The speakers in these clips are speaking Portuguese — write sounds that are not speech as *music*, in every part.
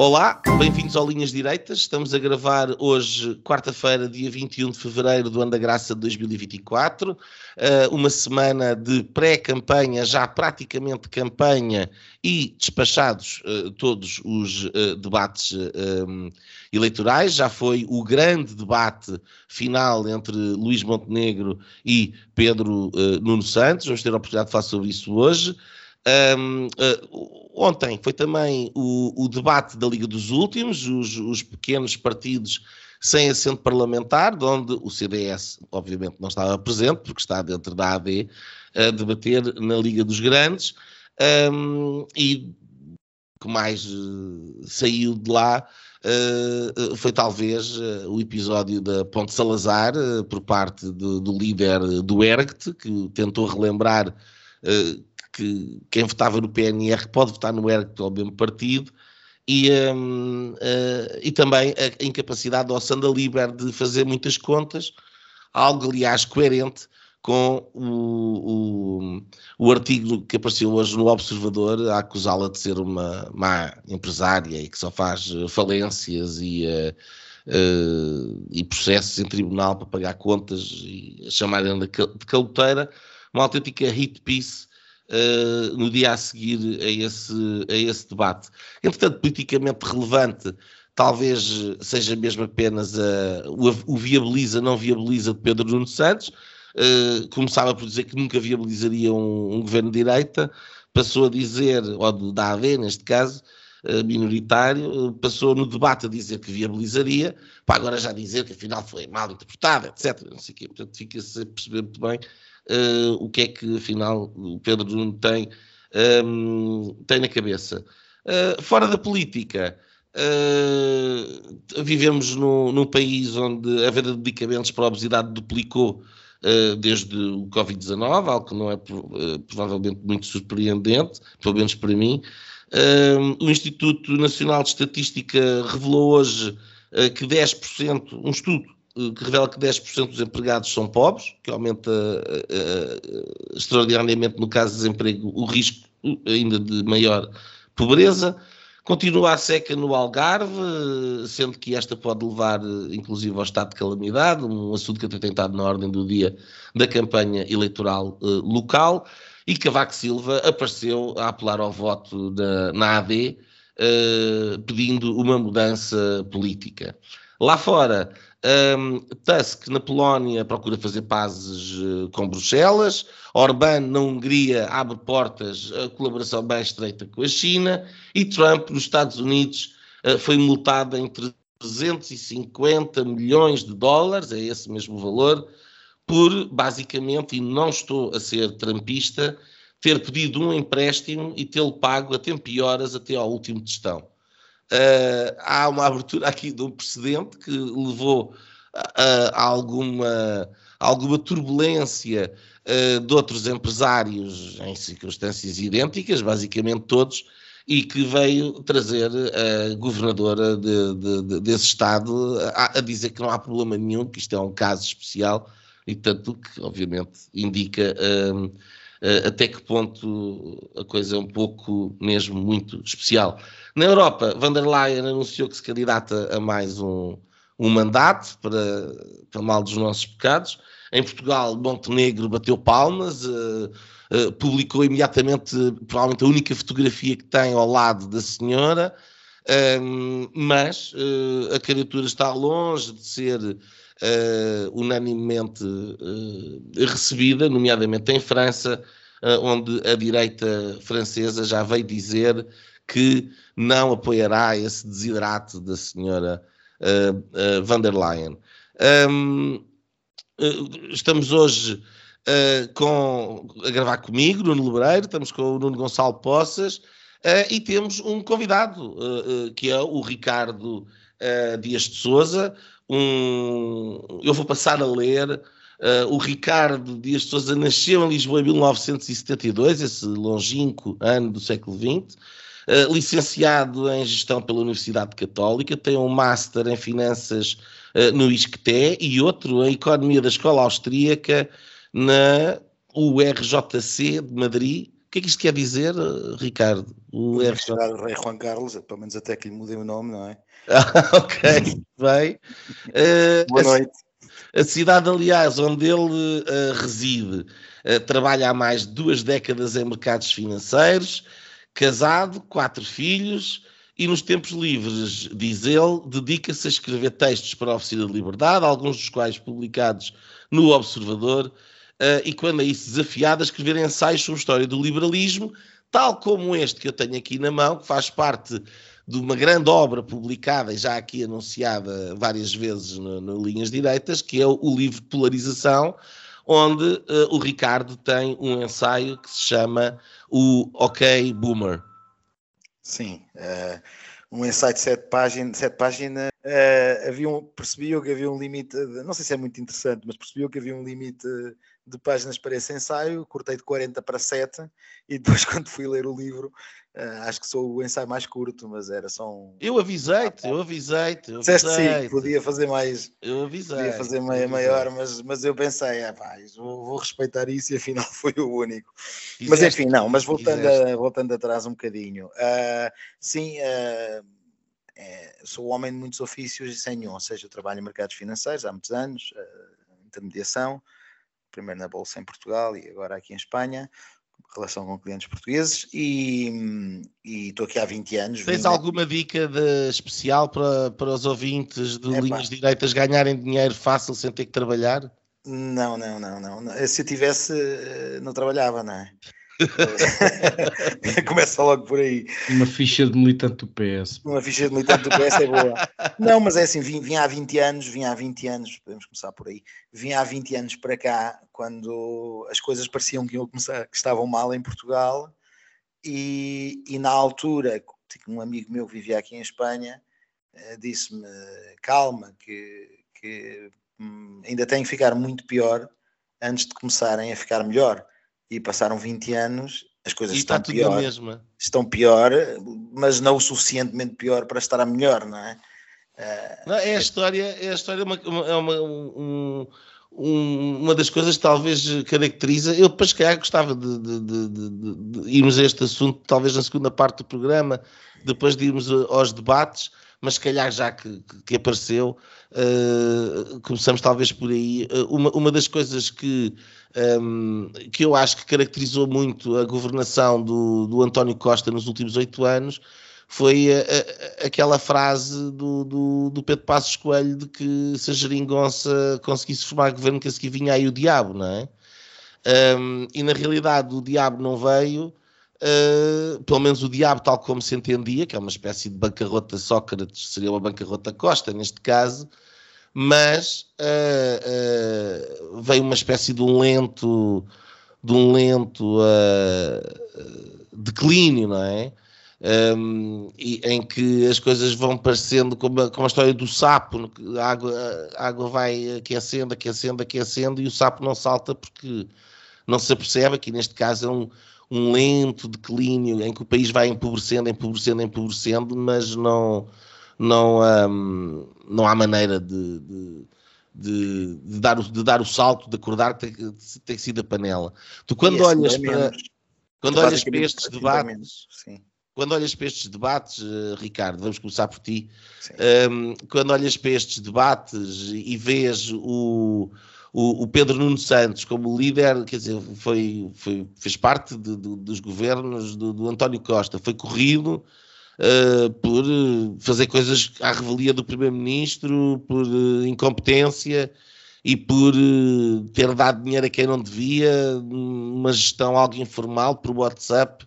Olá, bem-vindos ao Linhas Direitas. Estamos a gravar hoje, quarta-feira, dia 21 de fevereiro do ano da graça de 2024. Uh, uma semana de pré-campanha, já praticamente campanha e despachados uh, todos os uh, debates eleitorais. Já foi o grande debate final entre Luís Montenegro e Pedro Nuno Santos. Vamos ter a oportunidade de falar sobre isso hoje. Um, uh, ontem foi também o, o, debate da Liga dos Últimos, os, os, pequenos partidos sem assento parlamentar, onde o CDS, obviamente, não estava presente, porque está dentro da AD, a debater na Liga dos Grandes, um, e que mais uh, saiu de lá uh, foi talvez uh, o episódio da Ponte Salazar, por parte do, do líder do ERGT, que tentou relembrar que quem votava no PNR pode votar no ERC ao mesmo partido, e, um, uh, e também a incapacidade do Ossanda Liber de fazer muitas contas, algo aliás coerente com o, o, o, artigo que apareceu hoje no Observador a acusá-la de ser uma má empresária e que só faz falências e, uh, uh, e processos em tribunal para pagar contas e chamarem de caloteira, uma autêntica hit piece uh, no dia a seguir a esse, a esse debate. Entretanto, politicamente relevante, talvez seja mesmo apenas a, o, o viabiliza, não viabiliza de Pedro Nuno Santos. Uh, começava por dizer que nunca viabilizaria um, um governo de direita, passou a dizer, ou da AD neste caso, minoritário, passou no debate a dizer que viabilizaria, para agora já dizer que afinal foi mal interpretada, etc. Não sei o quê. Portanto, fica-se a perceber muito bem uh, o que é que afinal o Pedro Nuno tem, um, ehm, tem na cabeça. Uh, fora da política, uh, vivemos no, num país onde a venda de medicamentos para a obesidade duplicou desde o Covid-19, algo que não é provavelmente muito surpreendente, pelo menos para mim. Ehm, o Instituto Nacional de Estatística revelou hoje que 10%, um estudo que revela que 10% dos empregados são pobres, que aumenta uh, uh, extraordinariamente, no caso de desemprego, o risco ainda de maior pobreza. Continua a seca no Algarve, sendo que esta pode levar, inclusive, ao estado de calamidade, um assunto que até tem estado na ordem do dia da campanha eleitoral uh, local. E Cavaco Silva apareceu a apelar ao voto na, AD, pedindo uma mudança política. Lá fora, um, Tusk, na Polónia, procura fazer pazes uh, com Bruxelas. Orbán, na Hungria, abre portas a colaboração bem estreita com a China. E Trump, nos Estados Unidos, uh, foi multado em 350 milhões de dólares, é esse mesmo valor, por, basicamente, e não estou a ser trampista, ter pedido um empréstimo e tê-lo pago a tempo e horas até ao último testão. Uh, há uma abertura aqui de um precedente que levou a, a alguma, a alguma turbulência uh, de outros empresários em circunstâncias idênticas, basicamente todos, e que veio trazer a governadora de, de, de, desse Estado a, a, dizer que não há problema nenhum, que isto é um caso especial, e tanto que, obviamente, indica. Uh, até que ponto a coisa é um pouco mesmo muito especial. Na Europa, van der Leyen anunciou que se candidata a mais um, um mandato para, para mal dos nossos pecados. Em Portugal, Montenegro bateu palmas, uh, uh, publicou imediatamente, provavelmente, a única fotografia que tem ao lado da senhora, um, mas uh, a candidatura está longe de ser unanimemente recebida, nomeadamente em França, onde a direita francesa já veio dizer que não apoiará esse desidrato da senhora uh, uh, van der Leyen. Um, uh, estamos hoje com, a gravar comigo, Nuno Lebreiro, estamos com o Nuno Gonçalo Poças, e temos um convidado, que é o Ricardo Dias de Souza. Um, eu vou passar a ler. o Ricardo Dias de Souza nasceu em Lisboa em 1972, esse longínquo ano do século XX. Uh, licenciado em Gestão pela Universidade Católica, tem um Master em Finanças uh, no ISCTE e outro em Economia da Escola Austríaca na URJC de Madrid. O que é que isto quer dizer, Ricardo? O Universidade do Rei Juan Carlos, pelo menos até que lhe mudei o nome, não é? *laughs* ok, bem. Uh, Boa noite. A, a, cidade, aliás, onde ele uh, reside, uh, trabalha há mais de duas décadas em mercados financeiros, casado, quatro filhos, e nos tempos livres, diz ele, dedica-se a escrever textos para a Oficina de Liberdade, alguns dos quais publicados no Observador, uh, e quando é isso desafiado, a escrever ensaios sobre a história do liberalismo, tal como este que eu tenho aqui na mão, que faz parte de uma grande obra publicada e já aqui anunciada várias vezes no, no Linhas Direitas, que é o, o livro Polarização, onde uh, o Ricardo tem um ensaio que se chama o OK Boomer. Sim, uh, um ensaio de sete páginas, sete páginas uh, havia um, percebi eu que havia um limite, não sei se é muito interessante, mas percebi eu que havia um limite de páginas para esse ensaio, cortei de 40 para 7 e depois *laughs* quando fui ler o livro, uh, acho que sou o ensaio mais curto, mas era só um... Eu avisei-te, eu avisei-te. Disseste sim, podia fazer mais... Eu avisei. Podia fazer meio, maior, mas, mas eu pensei, é pá, vou, vou, respeitar isso e afinal *laughs* foi o único. Fizeste, mas enfim, não, mas voltando, a, voltando atrás um bocadinho. Uh, sim... Uh, é, sou homem de muitos ofícios e sem nenhum, ou seja, eu trabalho em mercados financeiros há muitos anos, uh, intermediação, primeiro na Bolsa em Portugal e agora aqui em Espanha, relação com clientes portugueses e, estou aqui há 20 anos. Tens alguma dica especial para, para os ouvintes de é, linhas pá. direitas ganharem dinheiro fácil sem ter que trabalhar? Não, não, não, não. Se eu tivesse, eh, não trabalhava, não é? *laughs* Começa logo por aí. Uma ficha de militante do PS. Uma ficha de militante do PS é boa. Não, mas é assim, vim, vim há 20 anos, vim há 20 anos, podemos começar por aí. Vim há 20 anos para cá, quando as coisas pareciam que, começar, que estavam mal em Portugal, e, e na altura, um amigo meu que vivia aqui em Espanha, eh, disse-me: calma, que, que hum, ainda tem que ficar muito pior antes de começarem a ficar melhor e passaram 20 anos, as coisas e estão pior. Estão pior, mas não o suficientemente pior para estar a melhor, não é? Uh, não, é a história, é a história uma, é uma, um, um, uma das coisas que talvez caracteriza. Eu depois, calhar, gostava de, de, de, de, irmos a este assunto, talvez na segunda parte do programa, depois de irmos aos debates, mas se calhar já que, que apareceu, uh, começamos talvez por aí. Uh, uma, uma das coisas que um, que eu acho que caracterizou muito a governação do, do António Costa nos últimos oito anos foi a, a, aquela frase do, do, do, Pedro Passos Coelho de que se a geringonça conseguisse formar governo que a seguir vinha aí o diabo, não é? Um, e na realidade o diabo não veio, uh, pelo menos o diabo tal como se entendia, que é uma espécie de bancarrota Sócrates, seria uma bancarrota Costa neste caso, mas uh, uh, veio uma espécie de um lento, de um lento uh, declínio, não é? Um, e, em que as coisas vão parecendo como a, como a história do sapo, a água, a água vai aquecendo, aquecendo, aquecendo e o sapo não salta porque não se apercebe que neste caso é um, um lento declínio em que o país vai empobrecendo, empobrecendo, empobrecendo, mas não, não, um, não há maneira de, de, de, de, dar o, de dar o salto, de acordar, tem, tem sido a panela. Tu quando olhas para, quando olhas para estes debates, quando olhas para estes debates, Ricardo, vamos começar por ti, um, quando olhas para estes debates e vês o, o, o, Pedro Nuno Santos como líder, quer dizer, foi, foi fez parte de, de, dos governos do, do António Costa, foi corrido uh, por eh, fazer coisas à revelia do Primeiro-Ministro, por uh, incompetência e por uh, ter dado dinheiro a quem não devia, uma gestão algo informal por WhatsApp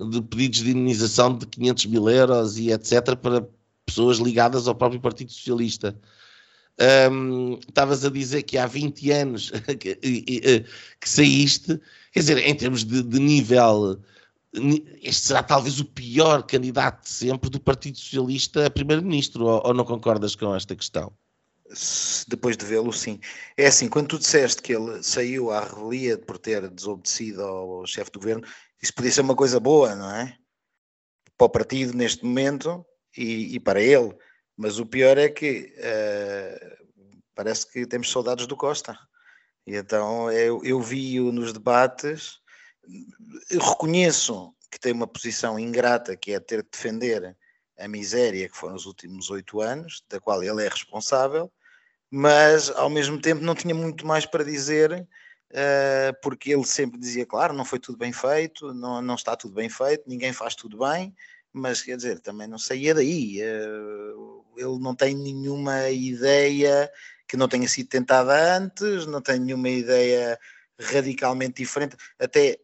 de pedidos de indenização de 500 mil euros e etc. para pessoas ligadas ao próprio Partido Socialista. Um, estavas a dizer que há 20 anos *laughs* que, que, saíste, quer dizer, em termos de, de nível este será talvez o pior candidato de sempre do Partido Socialista a primeiro-ministro, ou, ou não concordas com esta questão? depois de vê-lo, sim. É assim, quando tu disseste que ele saiu à revelia por ter desobedecido ao chefe do governo, isso podia ser uma coisa boa, não é? Para o partido neste momento e, e para ele. Mas o pior é que uh, parece que temos saudades do Costa. E então eu, eu vi-o nos debates, eu reconheço que tem uma posição ingrata, que é ter de defender a miséria que foram os últimos oito anos, da qual ele é responsável, mas ao mesmo tempo não tinha muito mais para dizer, uh, porque ele sempre dizia, claro, não foi tudo bem feito, não, não está tudo bem feito, ninguém faz tudo bem, mas quer dizer, também não saía daí. Uh, ele não tem nenhuma ideia que não tenha sido tentada antes, não tem nenhuma ideia radicalmente diferente, até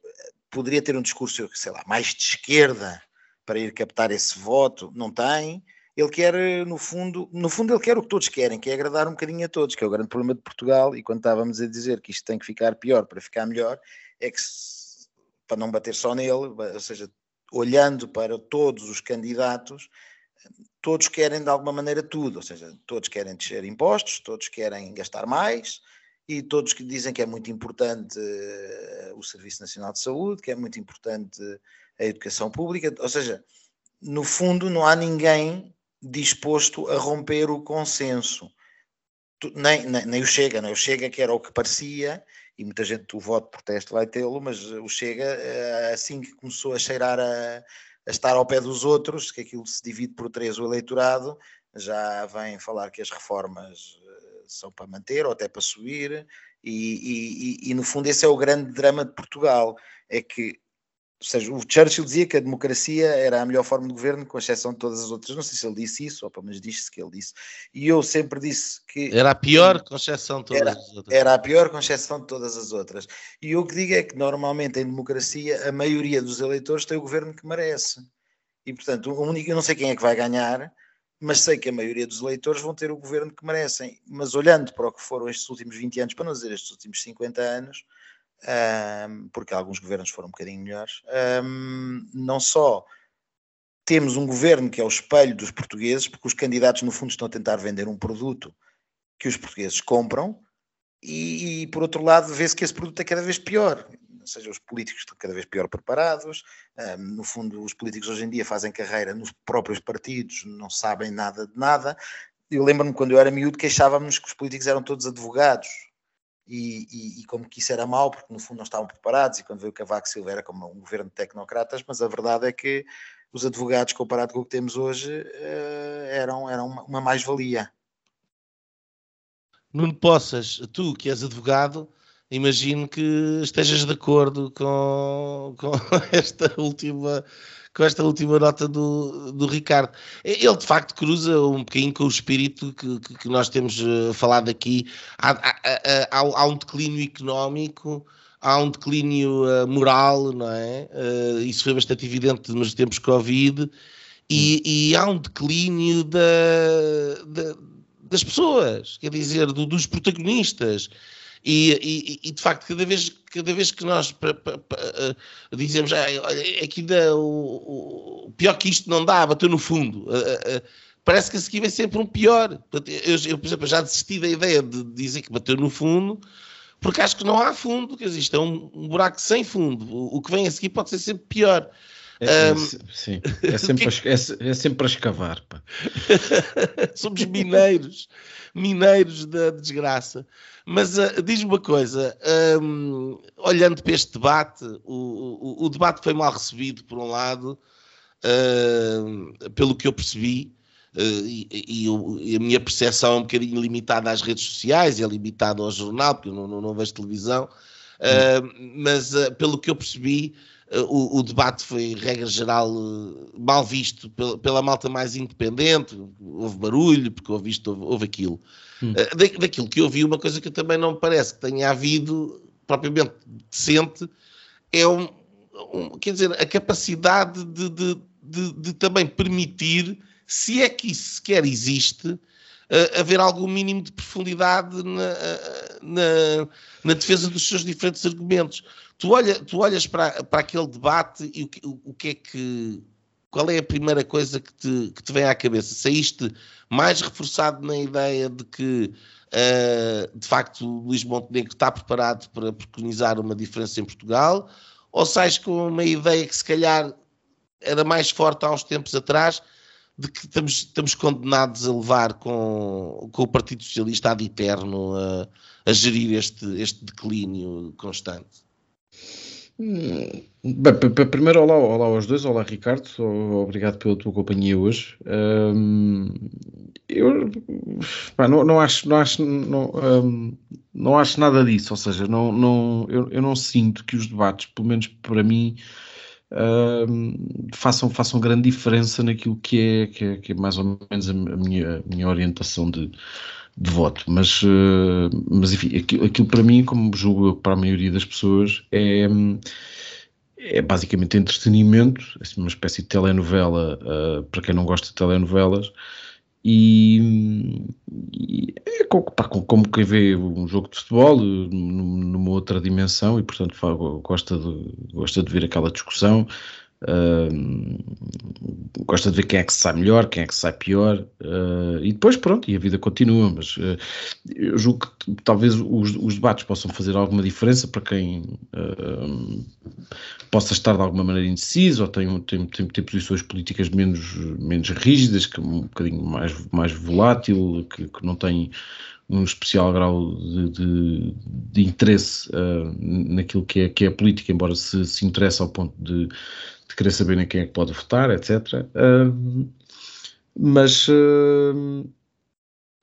poderia ter um discurso, sei lá, mais de esquerda para ir captar esse voto, não tem. Ele quer, no fundo, no fundo ele quer o que todos querem, que é agradar um bocadinho a todos, que é o grande problema de Portugal, e quando estávamos a dizer que isto tem que ficar pior para ficar melhor, é que se, para não bater só nele, ou seja, olhando para todos os candidatos, todos querem de alguma maneira tudo, ou seja, todos querem descer impostos, todos querem gastar mais, e todos que dizem que é muito importante uh, o Serviço Nacional de Saúde, que é muito importante a educação pública, ou seja, no fundo não há ninguém disposto a romper o consenso. Nem, nem, nem, o Chega, nem o Chega que era o que parecia, e muita gente o voto de protesto vai tê-lo, mas o Chega, eh, assim que começou a cheirar a, a, estar ao pé dos outros, que aquilo se divide por três o eleitorado, já vem falar que as reformas eh, são para manter ou até para subir, e, e, e no fundo esse é o grande drama de Portugal, é que ou seja, o Churchill dizia que a democracia era a melhor forma de governo, com exceção de todas as outras. Não sei se ele disse isso, ou pelo menos disse que ele disse. E eu sempre disse que. Era a pior, com exceção de todas era, as outras. Era a pior, com exceção de todas as outras. E eu o que digo é que, normalmente, em democracia, a maioria dos eleitores tem o governo que merece. E, portanto, o único, eu não sei quem é que vai ganhar, mas sei que a maioria dos eleitores vão ter o governo que merecem. Mas olhando para o que foram estes últimos 20 anos, para não dizer estes últimos 50 anos um, porque alguns governos foram um bocadinho melhores, um, não só temos um governo que é o espelho dos portugueses, porque os candidatos, no fundo, estão a tentar vender um produto que os portugueses compram, e, e por outro lado, vê-se que esse produto é cada vez pior. Ou seja, os políticos estão cada vez pior preparados. Um, no fundo, os políticos hoje em dia fazem carreira nos próprios partidos, não sabem nada de nada. Eu lembro-me quando eu era miúdo, queixávamos que os políticos eram todos advogados e, e, e, como que isso era mau, porque no fundo não estavam preparados, e quando veio Cavaco Silva era como um governo de tecnocratas, mas a verdade é que os advogados, comparado com o que temos hoje, uh, eram, eram uma mais-valia. Nuno Poças, tu que és advogado, imagino que estejas de acordo com, com *laughs* esta última com esta última nota do, do Ricardo. Ele de facto cruza um bocadinho com o espírito que, que, que nós temos uh, falado aqui. Há, há, há, há, um declínio económico, há um declínio uh, moral, não é? Uh, isso foi bastante evidente nos tempos Covid, e, e há um declínio da, da, das pessoas, quer dizer, do, dos protagonistas. E, e, e, de facto, cada vez, cada vez que nós pra, pra, pra, uh, dizemos ah, olha, dá, o, o, pior que isto não dá, bateu no fundo, uh, uh, parece que a seguir vem sempre um pior. Eu, eu, por exemplo, já desisti da ideia de dizer que bateu no fundo, porque acho que não há fundo, que existe é um, um buraco sem fundo. O, o, que vem a seguir pode ser sempre pior. É, um, sim, *laughs* é sempre, que... a, é, é sempre escavar. *laughs* Somos mineiros, mineiros da desgraça. Mas uh, diz-me uma coisa, um, olhando para este debate, o, o, o, debate foi mal recebido, por um lado, uh, pelo que eu percebi, uh, e, e, e, a minha percepção é um bocadinho limitada às redes sociais, é limitada ao jornal, porque eu não, não, não vejo televisão, hum. mas pelo que eu percebi, o, o, debate foi, regra geral, mal visto pela, pela, malta mais independente, houve barulho, porque houve isto, houve, houve aquilo. Hum. Da, daquilo que eu vi, uma coisa que também não me parece que tenha havido, propriamente decente, é um, um quer dizer, a capacidade de, de, de, de, também permitir, se é que isso sequer existe, uh, haver algum mínimo de profundidade na, na, na, defesa dos seus diferentes argumentos. Tu, olha, tu olhas para, para aquele debate e o que, o, o que é que. Qual é a primeira coisa que te, que te vem à cabeça? Saíste mais reforçado na ideia de que uh, de facto o Luís Montenegro está preparado para preconizar uma diferença em Portugal? Ou sais com uma ideia que se calhar era mais forte há uns tempos atrás de que estamos, estamos condenados a levar com, com o Partido Socialista ad eterno a, a gerir este, este declínio constante? Hum, bem, primeiro, olá, olá aos dois, olá Ricardo, obrigado pela tua companhia hoje. Um, eu pá, não, não, acho, não, acho, não, um, não acho nada disso, ou seja, não, não, eu, eu não sinto que os debates, pelo menos para mim, façam, façam grande diferença naquilo que é, que é, que é mais ou menos a, minha, a minha orientação de, de voto. Mas, uh, mas enfim, aquilo, aquilo, para mim, como julgo para a maioria das pessoas, é, é basicamente entretenimento, é uma espécie de telenovela uh, para quem não gosta de telenovelas. E, e é como, como quem vê um jogo de futebol numa outra dimensão e portanto gosta de, gosta de ver aquela discussão Uh, gosta de ver quem é que sai melhor, quem é que sai pior, uh, e depois pronto, e a vida continua. Mas uh, eu julgo que talvez os, os, debates possam fazer alguma diferença para quem possa estar de alguma maneira indeciso ou tem, tem, tem, tem, posições políticas menos, menos rígidas, que um bocadinho mais, mais volátil, que, que não tem um especial grau de, de, de interesse naquilo que é, que é a política, embora se, se interesse ao ponto de de querer saber em quem é que pode votar, etc. Mas,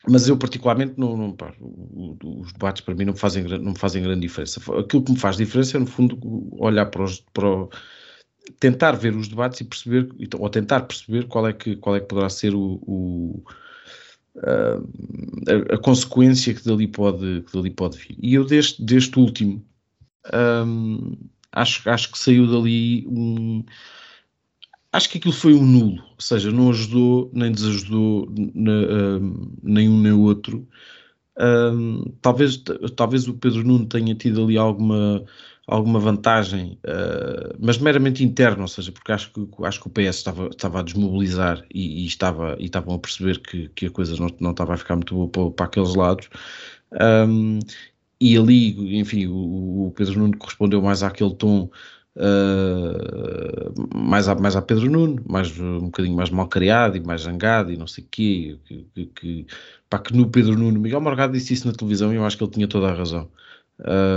mas eu particularmente não, não pá, os debates para mim não me, fazem, não me fazem grande diferença. Aquilo que me faz diferença é no fundo olhar para os, para o, tentar ver os debates e perceber, ou tentar perceber qual é que, qual é que poderá ser o, o a, a, consequência que dali pode, que dali pode vir. E eu deste, deste último um, acho, acho que saiu dali um. Acho que aquilo foi um nulo, ou seja, não ajudou nem desajudou um, nenhum nem outro. Um, talvez, talvez o Pedro Nuno tenha tido ali alguma, alguma vantagem, uh, mas meramente interna, ou seja, porque acho que, acho que o PS estava, estava a desmobilizar e, e, estava, e estavam a perceber que, que a coisa não, não estava a ficar muito boa para, para aqueles lados. Um, e ali, enfim, o, o Pedro Nuno correspondeu mais àquele tom uh, mais, a, mais a Pedro Nuno, mais, um bocadinho mais mal criado e mais zangado e não sei o quê, que, que, pá, que no Pedro Nuno, Miguel Morgado disse isso na televisão e eu acho que ele tinha toda a razão,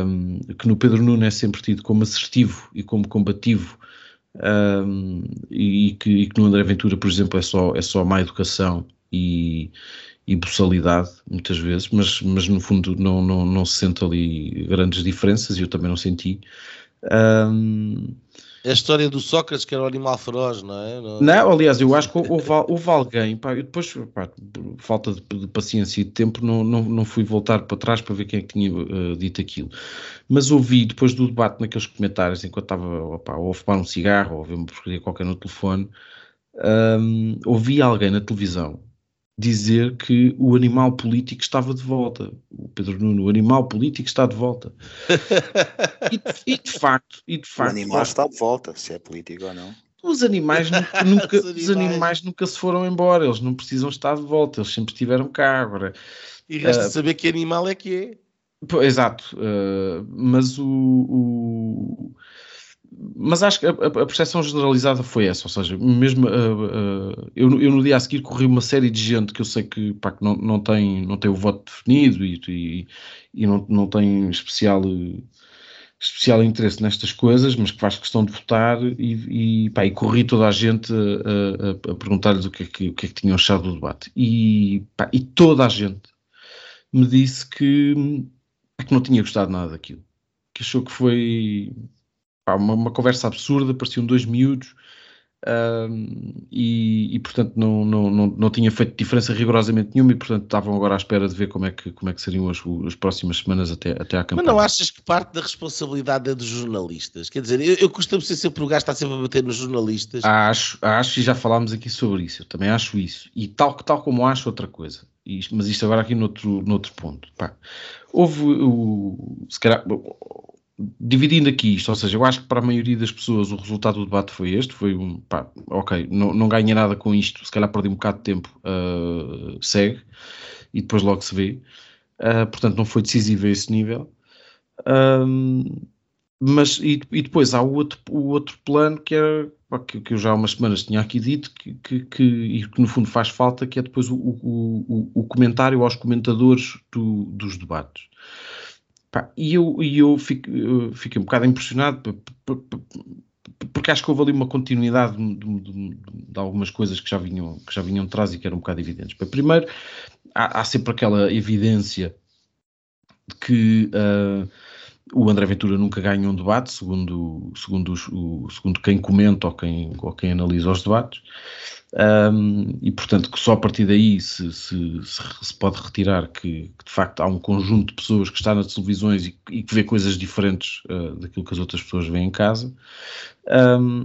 um, que no Pedro Nuno é sempre tido como assertivo e como combativo um, e, que, e que no André Ventura, por exemplo, é só, é só má educação e, e boçalidade, muitas vezes, mas, mas no fundo não, não, não se sente ali grandes diferenças e eu também não senti. Um... É a história do Sócrates, que era o animal feroz, não é? Não, não aliás, eu acho que houve, houve alguém, pá, eu depois, pá, falta de, de, paciência e de tempo, não, não, não fui voltar para trás para ver quem é que tinha uh, dito aquilo. Mas ouvi, depois do debate, naqueles comentários, enquanto estava opa, ou a fumar um cigarro ou a ver uma porcaria qualquer no telefone, um, ouvi alguém na televisão dizer que o animal político estava de volta. O Pedro Nuno, o animal político está de volta. *laughs* e, e, de facto, e de facto. O animal está de volta, se é político ou não. Os animais, nunca, *laughs* nunca os, animais. os animais nunca se foram embora, eles não precisam estar de volta, eles sempre estiveram cá agora. E resta uh, saber que animal é que é. Exato, uh, mas o, o mas acho que a, a, percepção generalizada foi essa, ou seja, mesmo uh, uh, eu, eu, no dia a seguir corri uma série de gente que eu sei que, pá, que não, não, tem, não tem o voto definido e, e, e não, não tem especial, especial interesse nestas coisas, mas que faz questão de votar e, e, pá, e corri toda a gente a, a, a perguntar-lhes o que, é que, o que é que tinham achado do debate. E, pá, e toda a gente me disse que, que não tinha gostado nada daquilo, que achou que foi pá, uma, uma, conversa absurda, pareciam dois miúdos e, e, portanto não, não, não, não tinha feito diferença rigorosamente nenhuma e portanto estavam agora à espera de ver como é que, como é que seriam as, as próximas semanas até, até à campanha. Mas não achas que parte da responsabilidade é dos jornalistas? Quer dizer, eu, eu costumo ser sempre o gajo está sempre a bater nos jornalistas. Acho, acho e já falámos aqui sobre isso, eu também acho isso. E tal, tal como acho outra coisa. isto, mas isto agora aqui noutro, noutro ponto. Pá. Houve o. Se calhar, dividindo aqui isto, ou seja, eu acho que para a maioria das pessoas o resultado do debate foi este, foi um, pá, ok, não, não ganhei nada com isto, se calhar perdi um bocado de tempo, uh, segue, e depois logo se vê. Uh, portanto, não foi decisivo a esse nível. Um, mas, e, e, depois há o outro, o outro plano que era que, que eu já há umas semanas tinha aqui dito que, que, que, e que no fundo faz falta, que é depois o, o, o, o comentário aos comentadores do, dos debates. Pá, e eu, e eu, fico, eu fiquei um bocado impressionado porque acho que houve ali uma continuidade de, de, de, algumas coisas que já vinham, que já vinham atrás e que eram um bocado evidentes. primeiro, há, há, sempre aquela evidência de que uh, o André Ventura nunca ganha um debate, segundo, segundo, os, o, segundo quem comenta ou quem, ou quem analisa os debates. Um, e portanto que só a partir daí se, se, se pode retirar que, que, de facto há um conjunto de pessoas que está nas televisões e, e que vê coisas diferentes uh, daquilo que as outras pessoas veem em casa. Um,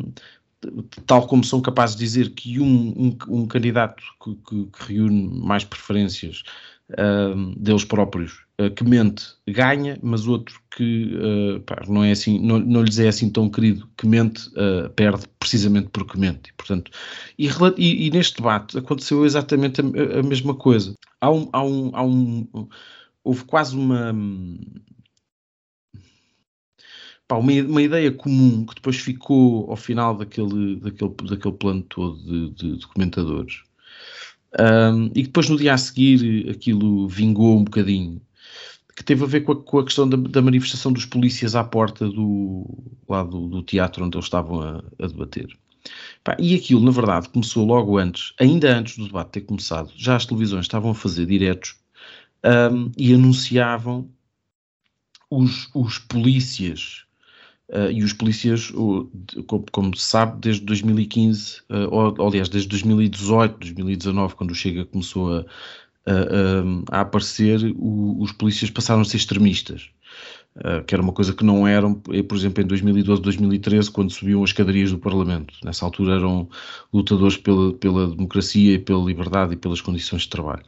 tal como são capazes de dizer que um, um, um candidato que, que, que, reúne mais preferências uh, deles próprios uh, que mente ganha, mas outro que uh, pá, não é assim, não, não lhes é assim tão querido que mente perde precisamente porque mente. E, portanto, e, e, e neste debate aconteceu exatamente a, a mesma coisa. Há um, há um, há um, houve quase uma pá, uma, uma, ideia comum que depois ficou ao final daquele, daquele, daquele plano todo de, de documentadores. Um, e depois no dia a seguir aquilo vingou um bocadinho, que teve a ver com a, com a questão da, da, manifestação dos polícias à porta do, lá do, teatro onde eles estavam a, a debater. E aquilo, na verdade, começou logo antes, ainda antes do debate ter começado, já as televisões estavam a fazer diretos um, e anunciavam os, os polícias Uh, e os polícias, como, como, se sabe, desde 2015, uh, ou, aliás, desde 2018, 2019, quando o Chega começou a, a, a aparecer, o, os polícias passaram a ser extremistas. Uh, que era uma coisa que não eram, eh, por exemplo, em 2012, 2013, quando subiam as cadarias do Parlamento. Nessa altura eram lutadores pela, pela democracia e pela liberdade e pelas condições de trabalho.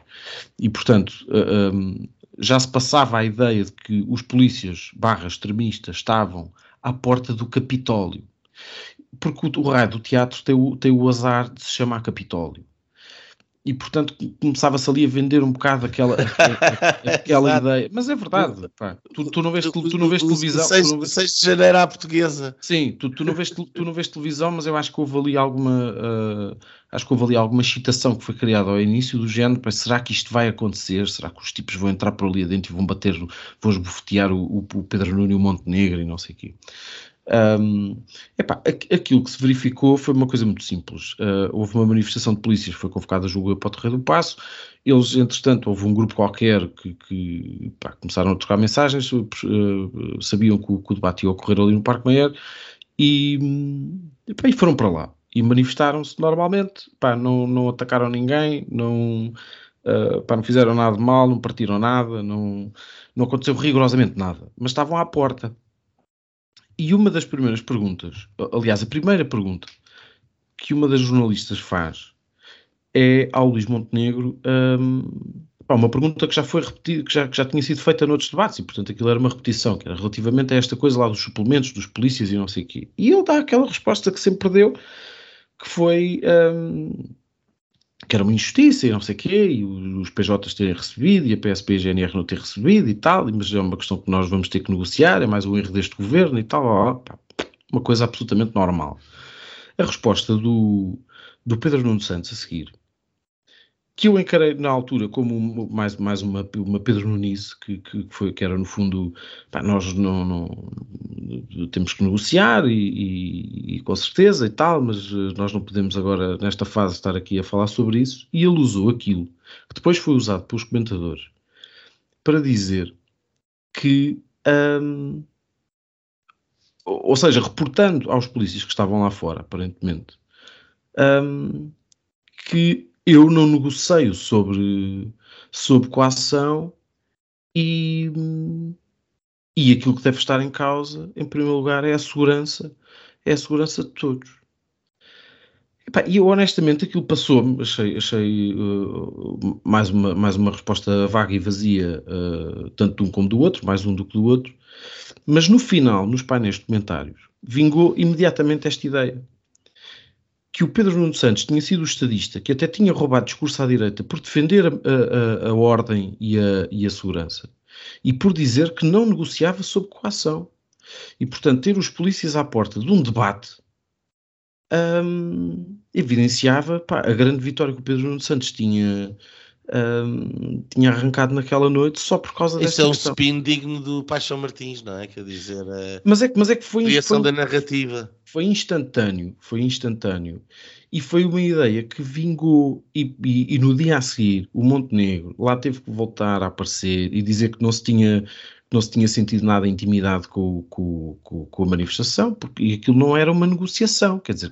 E, portanto, uh, um, já se passava a ideia de que os polícias barra extremistas estavam à porta do Capitólio. Porque o, o raio do teatro tem o, tem o azar de se chamar Capitólio. E, portanto, começava-se ali a vender um bocado aquela, *laughs* aquela ideia. Mas é verdade. Pá. Tu, tu, não vês, tu, tu não vês televisão. 6, não vês... 6 de janeiro à portuguesa. Sim, tu, tu, não vês, tu não vês televisão, mas eu acho que houve ali alguma. Uh, acho que houve ali alguma excitação que foi criada ao início do género. Para, será que isto vai acontecer? Será que os tipos vão entrar por ali adentro e vão bater, vão esbofetear o, o, o Pedro Nuno e o Montenegro e não sei o quê? Um, epá, aquilo que se verificou foi uma coisa muito simples. Uh, houve uma manifestação de polícias que foi convocada, julgo para o Terreiro do Passo. Eles, entretanto, houve um grupo qualquer que, que pá, começaram a trocar mensagens, uh, sabiam que o, que o, debate ia ocorrer ali no Parque Mayer e, epá, e foram para lá. E manifestaram-se normalmente, não, não atacaram ninguém, não, uh, pá, não fizeram nada de mal, não partiram nada, não, não aconteceu rigorosamente nada. Mas estavam à porta e uma das primeiras perguntas, aliás, a primeira pergunta que uma das jornalistas faz é ao Luís Montenegro um, uma pergunta que já foi repetida, que já, que já tinha sido feita noutros debates, e portanto aquilo era uma repetição, que era relativamente a esta coisa lá dos suplementos, dos polícias e não sei o quê. E ele dá aquela resposta que sempre deu, que foi um, que era uma injustiça e não sei o quê, e os PJs terem recebido e a PSP e a GNR não ter recebido e tal, mas é uma questão que nós vamos ter que negociar, é mais um erro deste governo e tal, uma coisa absolutamente normal. A resposta do, do Pedro Nuno Santos a seguir que eu encarei na altura como mais, mais uma, uma Pedro Nunes, que, que, foi, que era no fundo, pá, nós não, não, temos que negociar e, e, e, com certeza e tal, mas eh, nós não podemos agora, nesta fase, estar aqui a falar sobre isso. E ele usou aquilo que depois foi usado pelos comentadores para dizer que, hum, ou seja, reportando aos polícias que estavam lá fora, aparentemente, hum, que eu não negocio sobre, sobre coação e, e aquilo que deve estar em causa, em primeiro lugar, é a segurança, é a segurança de todos. E eu honestamente aquilo passou-me, achei, achei uh, mais, uma, mais uma resposta vaga e vazia, uh, tanto de um como do outro, mais um do que do outro, mas no final, nos painéis de comentários, vingou imediatamente esta ideia. Que o Pedro Nuno Santos tinha sido o estadista que até tinha roubado discurso à direita por defender a, a, a ordem e a, e a segurança e por dizer que não negociava sob coação. E, portanto, ter os polícias à porta de um debate um, evidenciava pá, a grande vitória que o Pedro Nuno Santos tinha, um, tinha arrancado naquela noite só por causa Isso dessa é um questão. spin digno do Paixão Martins, não é? Quer dizer, a Mas é, que- mas é que foi, criação foi, da narrativa. foi instantâneo, foi instantâneo. E foi uma ideia que vingou e, e- e no dia a seguir o Montenegro lá teve que voltar a aparecer e dizer que não se tinha, não se tinha sentido nada intimidado com, com, com, com a manifestação, porque aquilo não era uma negociação, quer dizer,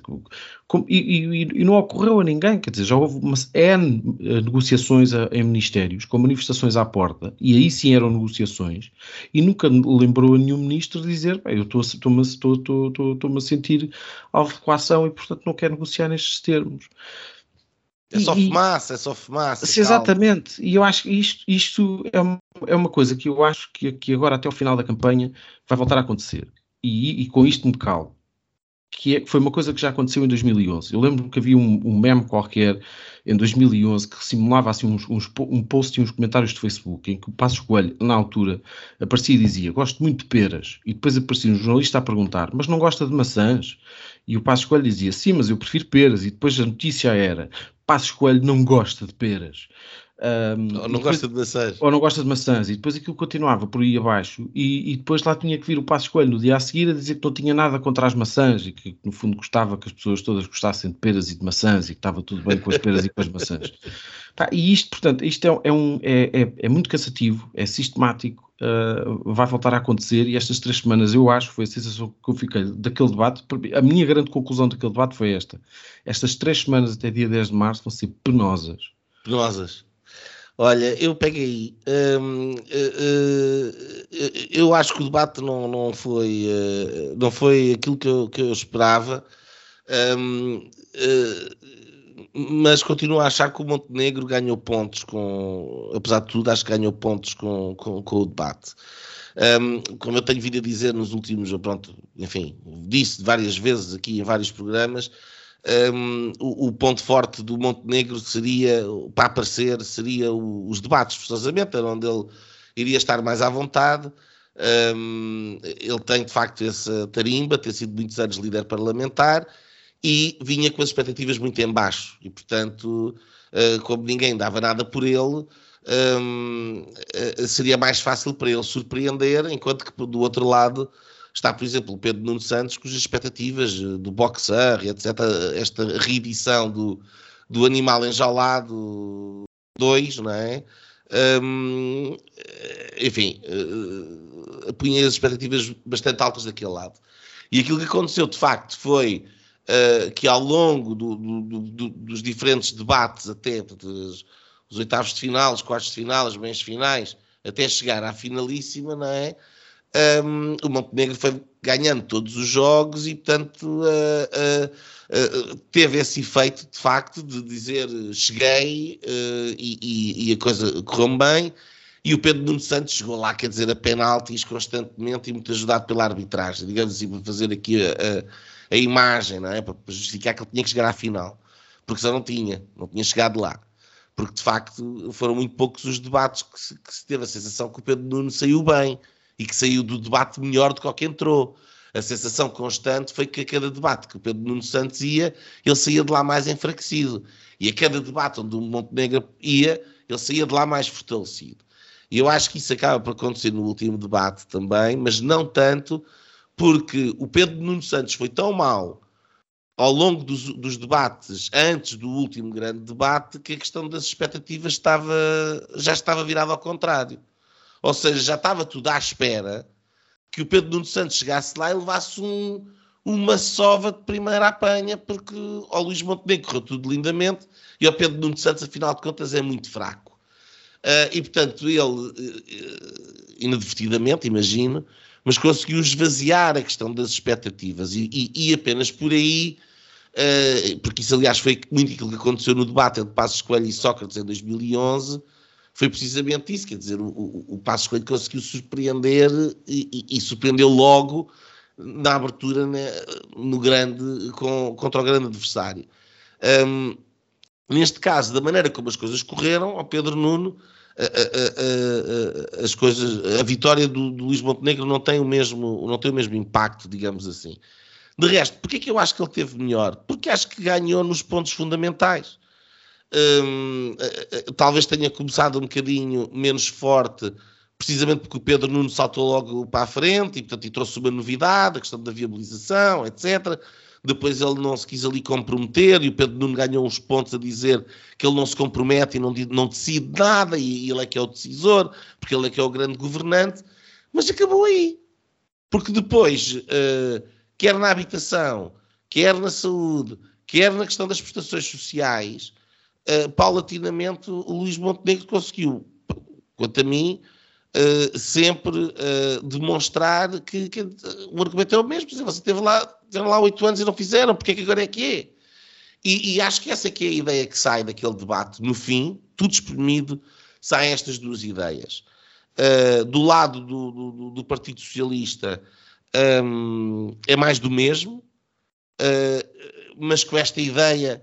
com- e, e- e não ocorreu a ninguém, quer dizer, já houve uma, N eh, negociações a- em ministérios, com manifestações à porta, e aí sim eram negociações, e nunca lembrou a nenhum ministro dizer, "Bem, eu estou estou-me estou- estou- estou- estou-me a sentir alvo de coação e, portanto, não quero negociar nestes termos. É só E- fumaça, é só fumaça. Calma. exatamente. E eu acho que isto, isto é, uma, é uma coisa que eu acho que, que agora, até ao final da campanha, vai voltar a acontecer. E, e com isto me calo. Que é- foi uma coisa que já aconteceu em 2011. Eu lembro que havia um, um meme qualquer em 2011 que simulava assim uns, uns um post e uns comentários de Facebook em que o Passos Coelho, na altura, aparecia e dizia gosto muito de peras. E depois aparecia um jornalista a perguntar mas não gosta de maçãs? E o Passos Coelho dizia sim, mas eu prefiro peras. E depois a notícia era Passos Coelho não gosta de peras. Ahm, Ou não depois- gosta de maçãs. ou não gosta de maçãs, e depois aquilo continuava por aí abaixo, e, e depois lá tinha que vir o Passo Coelho no dia a seguir a dizer que não tinha nada contra as maçãs, e que no fundo gostava que as pessoas todas gostassem de peras e de maçãs, e que estava tudo bem com as peras e com as maçãs. *laughs* Pá, e isto, portanto, isto é, é um, é, é, é muito cansativo, é sistemático, ah, vai voltar a acontecer, e estas três semanas eu acho, foi a sensação que eu fiquei daquele debate, a minha grande conclusão daquele debate foi esta, estas três semanas até dia 10 de março vão ser penosas. Penosas. Olha, eu peguei. hum, eh, eh, eu acho que o debate não, não, foi, eh, não foi aquilo que eu, que eu esperava, hum, eh, mas continuo a achar que o Montenegro ganhou pontos com. Apesar de tudo, acho que ganhou pontos com, com, com o debate. Hum, como eu tenho vindo a dizer nos últimos, pronto, enfim, disse várias vezes aqui em vários programas, um, o, o ponto forte do Montenegro seria, para aparecer, seria o- os debates, forçosamente, era onde ele iria estar mais à vontade. Um, ele tem, de facto, essa tarimba, ter sido muitos anos líder parlamentar e vinha com as expectativas muito em baixo. E, portanto, uh, como ninguém dava nada por ele, um, uh, seria mais fácil para ele surpreender, enquanto que, do outro lado, está, por exemplo, o Pedro Nuno Santos, cujas expectativas eh, do boxer, etc., esta reedição do, do Animal Enjaulado 2, não é? Hum, enfim, eh, punha as expectativas bastante altas daquele lado. E aquilo que aconteceu, de facto, foi eh, que ao longo do- do- do- dos diferentes debates, até dos, os oitavos de final, os quartos de final, as meias finais, até chegar à finalíssima, não é? Um, o Montenegro foi ganhando todos os jogos e, portanto, uh, uh, uh, teve esse efeito, de facto, de dizer cheguei e, e- e a coisa correu bem. E o Pedro Nuno Santos chegou lá, quer dizer, a penaltis constantemente e muito ajudado pela arbitragem, digamos assim, para fazer aqui a, a- a imagem, não é? Para justificar que ele tinha que chegar à final, porque só não tinha, não tinha chegado lá. Porque de facto foram muito poucos os debates que se, que se teve a sensação que o Pedro Nuno saiu bem e que saiu do debate melhor do que ao que entrou. A sensação constante foi que a cada debate que o Pedro Nuno Santos ia, ele saía de lá mais enfraquecido. E a cada debate onde o Montenegro ia, ele saía de lá mais fortalecido. E eu acho que isso acaba por acontecer no último debate também, mas não tanto, porque o Pedro Nuno Santos foi tão mau ao longo dos, dos debates, antes do último grande debate, que a questão das expectativas estava, já estava virada ao contrário. Ou seja, já estava tudo à espera que o Pedro Nuno Santos chegasse lá e levasse um- uma sova de primeira apanha, porque ao Luís Montenegro correu tudo lindamente e ao Pedro Nuno Santos, afinal de contas, é muito fraco. Ah, e, portanto, ele, eh, inadvertidamente, imagino, mas conseguiu esvaziar a questão das expectativas e, e- e apenas por aí uh, porque isso aliás foi muito aquilo que aconteceu no debate entre Passos Coelho e Sócrates em 2011, foi precisamente isso, quer dizer, o, o, o Coelho conseguiu surpreender e, e, e surpreendeu logo na abertura né, no grande, com, contra o grande adversário. Um, neste caso, da maneira como as coisas correram, ao Pedro Nuno, a, a, a, as coisas, a vitória do, do Luís Montenegro não tem, o mesmo, não tem o mesmo impacto, digamos assim. De resto, porquê é que eu acho que ele teve melhor? Porque acho que ganhou nos pontos fundamentais. Hum, talvez tenha começado um bocadinho menos forte, precisamente porque o Pedro Nuno saltou logo para a frente e, portanto, e trouxe uma novidade, a questão da viabilização, etc depois ele não se quis ali comprometer e o Pedro Nuno ganhou uns pontos a dizer que ele não se compromete e não, não decide nada e ele é que é o decisor, porque ele é que é o grande governante, mas acabou aí. Porque depois, uh, quer na habitação, quer na saúde, quer na questão das prestações sociais, uh, paulatinamente Luís Montenegro conseguiu, quanto a mim, uh, sempre uh, demonstrar que, que, o argumento é o mesmo. Você teve lá, tiveram lá oito anos e não fizeram, porque é que agora é que é? E, e, acho que essa é que é a ideia que sai daquele debate. No fim, tudo espremido, saem estas duas ideias. Uh, do lado do, do, do Partido Socialista um, é mais do mesmo, uh, mas com esta ideia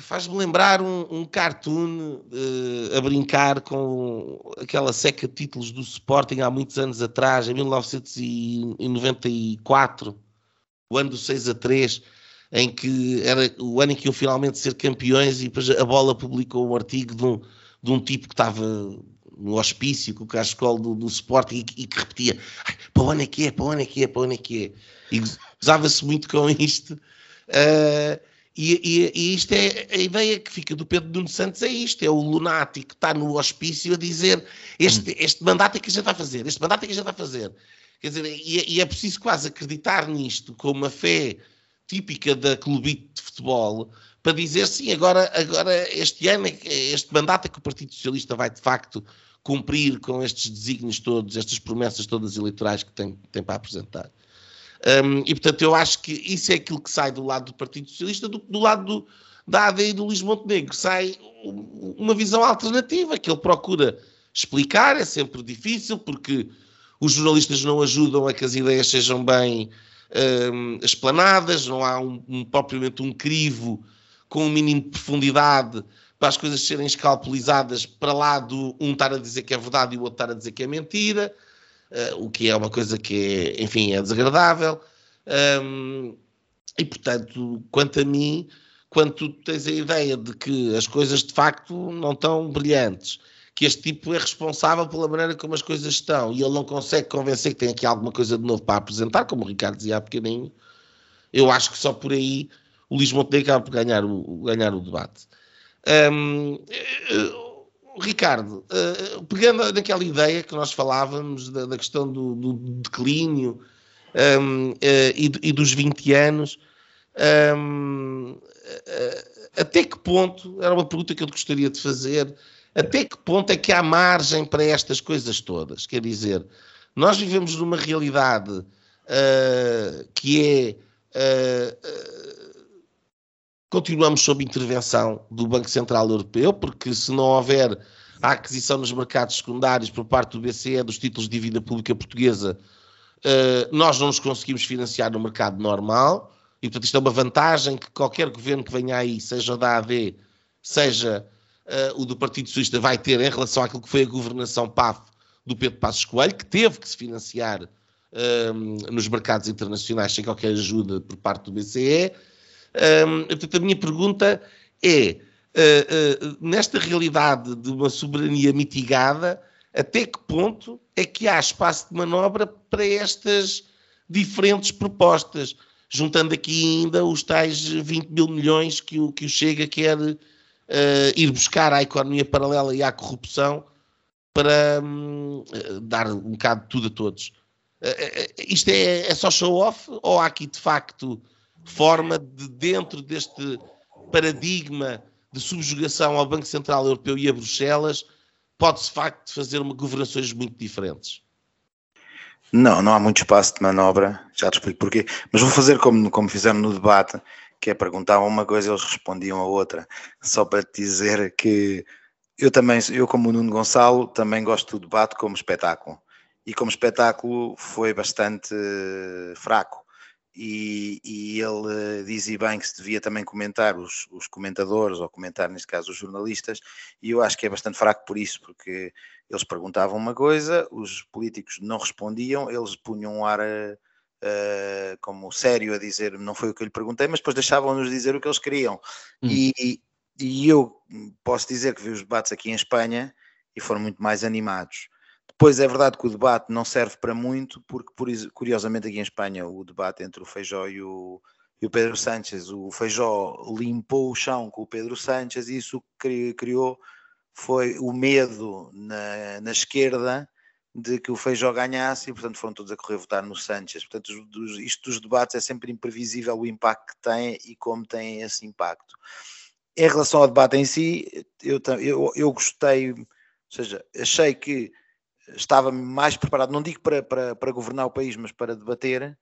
Faz-me lembrar um, um cartoon uh, a brincar com aquela seca de títulos do Sporting há muitos anos atrás, em 1994, o ano do 6 a 3, em que era o ano em que iam finalmente ser campeões e depois a bola publicou um artigo de um, de um tipo que estava no hospício com o cascol do, do Sporting e, e que repetia para o ano é que é, para o ano é que é, para o ano é que é. E gozava-se muito com isto. Uh, e, e, e, isto é a ideia que fica do Pedro Nuno Santos: é isto, é o lunático que está no hospício a dizer este, este mandato é que a gente vai fazer, este mandato é que a gente vai fazer. Quer dizer, e, e é preciso quase acreditar nisto com uma fé típica da clubite de futebol para dizer sim, agora, agora este ano, é este mandato é que o Partido Socialista vai de facto cumprir com estes desígnios todos, estas promessas todas eleitorais que tem, tem para apresentar. Um, e portanto eu acho que isso é aquilo que sai do lado do Partido Socialista, do, do lado do, da AD e do Luís Montenegro. Sai uma visão alternativa que ele procura explicar, é sempre difícil, porque os jornalistas não ajudam a que as ideias sejam bem um, explanadas, não há um, um, propriamente um crivo com um mínimo de profundidade para as coisas serem escalpelizadas para lá do um estar a dizer que é verdade e o outro estar a dizer que é mentira uh, o que é uma coisa que é, enfim, é desagradável. Um, e, portanto, quanto a mim, quando tu tens a ideia de que as coisas de facto não estão brilhantes, que este tipo é responsável pela maneira como as coisas estão e ele não consegue convencer que tem aqui alguma coisa de novo para apresentar, como o Ricardo dizia há bocadinho, eu acho que só por aí o Luís Montenegro acaba por ganhar o, ganhar o debate. Um, Ricardo, uh, pegando naquela ideia que nós falávamos da, da questão do, do declínio um, uh, e, e, dos 20 anos, um, uh, até que ponto, era uma pergunta que eu gostaria de fazer, até que ponto é que há margem para estas coisas todas? Quer dizer, nós vivemos numa realidade que é continuamos sob intervenção do Banco Central Europeu, porque se não houver a aquisição nos mercados secundários por parte do BCE dos títulos de dívida pública portuguesa, uh, nós não nos conseguimos financiar no mercado normal, e portanto isto é uma vantagem que qualquer governo que venha aí, seja da AD, seja uh, o do Partido Socialista, vai ter em relação àquilo que foi a governação PAF do Pedro Passos Coelho, que teve que se financiar uh, nos mercados internacionais sem qualquer ajuda por parte do BCE, um, portanto, a minha pergunta é: uh, uh, nesta realidade de uma soberania mitigada, até que ponto é que há espaço de manobra para estas diferentes propostas? Juntando aqui ainda os tais 20 mil milhões que o, que o Chega quer uh, ir buscar à economia paralela e à corrupção para um, dar um bocado de tudo a todos. isto é, é só show-off ou há aqui de facto forma de, dentro deste paradigma de subjugação ao Banco Central Europeu e a Bruxelas, pode-se de facto fazer uma governações muito diferentes. Não, não há muito espaço de manobra, já te explico porquê. Mas vou fazer como, como fizeram no debate, que é perguntavam uma coisa e eles respondiam a outra. Só para te dizer que eu também, eu como o Nuno Gonçalo, também gosto do debate como espetáculo. E como espetáculo foi bastante fraco. E, e, ele dizia bem que se devia também comentar os, os, comentadores, ou comentar, neste caso, os jornalistas, e eu acho que é bastante fraco por isso, porque eles perguntavam uma coisa, os políticos não respondiam, eles punham um ar uh, como sério a dizer não foi o que eu lhe perguntei, mas depois deixavam-nos dizer o que eles queriam. Hum. E, e eu posso dizer que vi os debates aqui em Espanha e foram muito mais animados. Depois é verdade que o debate não serve para muito, porque curiosamente aqui em Espanha o debate entre o Feijó e o, e o Pedro Sánchez, o Feijó limpou o chão com o Pedro Sánchez e isso criou foi o medo na, na esquerda de que o Feijó ganhasse e portanto foram todos a correr votar no Sánchez. Portanto, isto dos debates é sempre imprevisível o impacto que tem e como tem esse impacto. Em relação ao debate em si, eu, eu, eu gostei, ou seja, achei que estava mais preparado, não digo para, para, para governar o país, mas para debater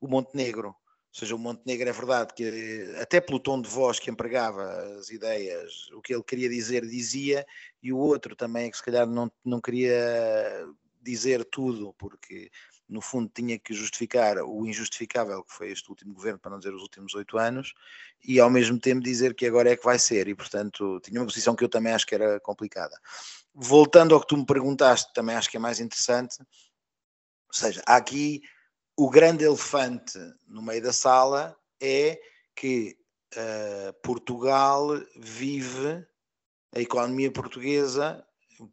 o Montenegro. Ou seja, o Montenegro é verdade que, até pelo tom de voz que empregava as ideias, o que ele queria dizer, dizia, e o outro também é que se calhar não, não queria dizer tudo, porque no fundo tinha que justificar o injustificável que foi este último governo, para não dizer os últimos oito anos, e ao mesmo tempo dizer que agora é que vai ser, e portanto tinha uma posição que eu também acho que era complicada voltando ao que tu me perguntaste, também acho que é mais interessante. Ou seja, há aqui o grande elefante no meio da sala é que uh, Portugal vive a economia portuguesa,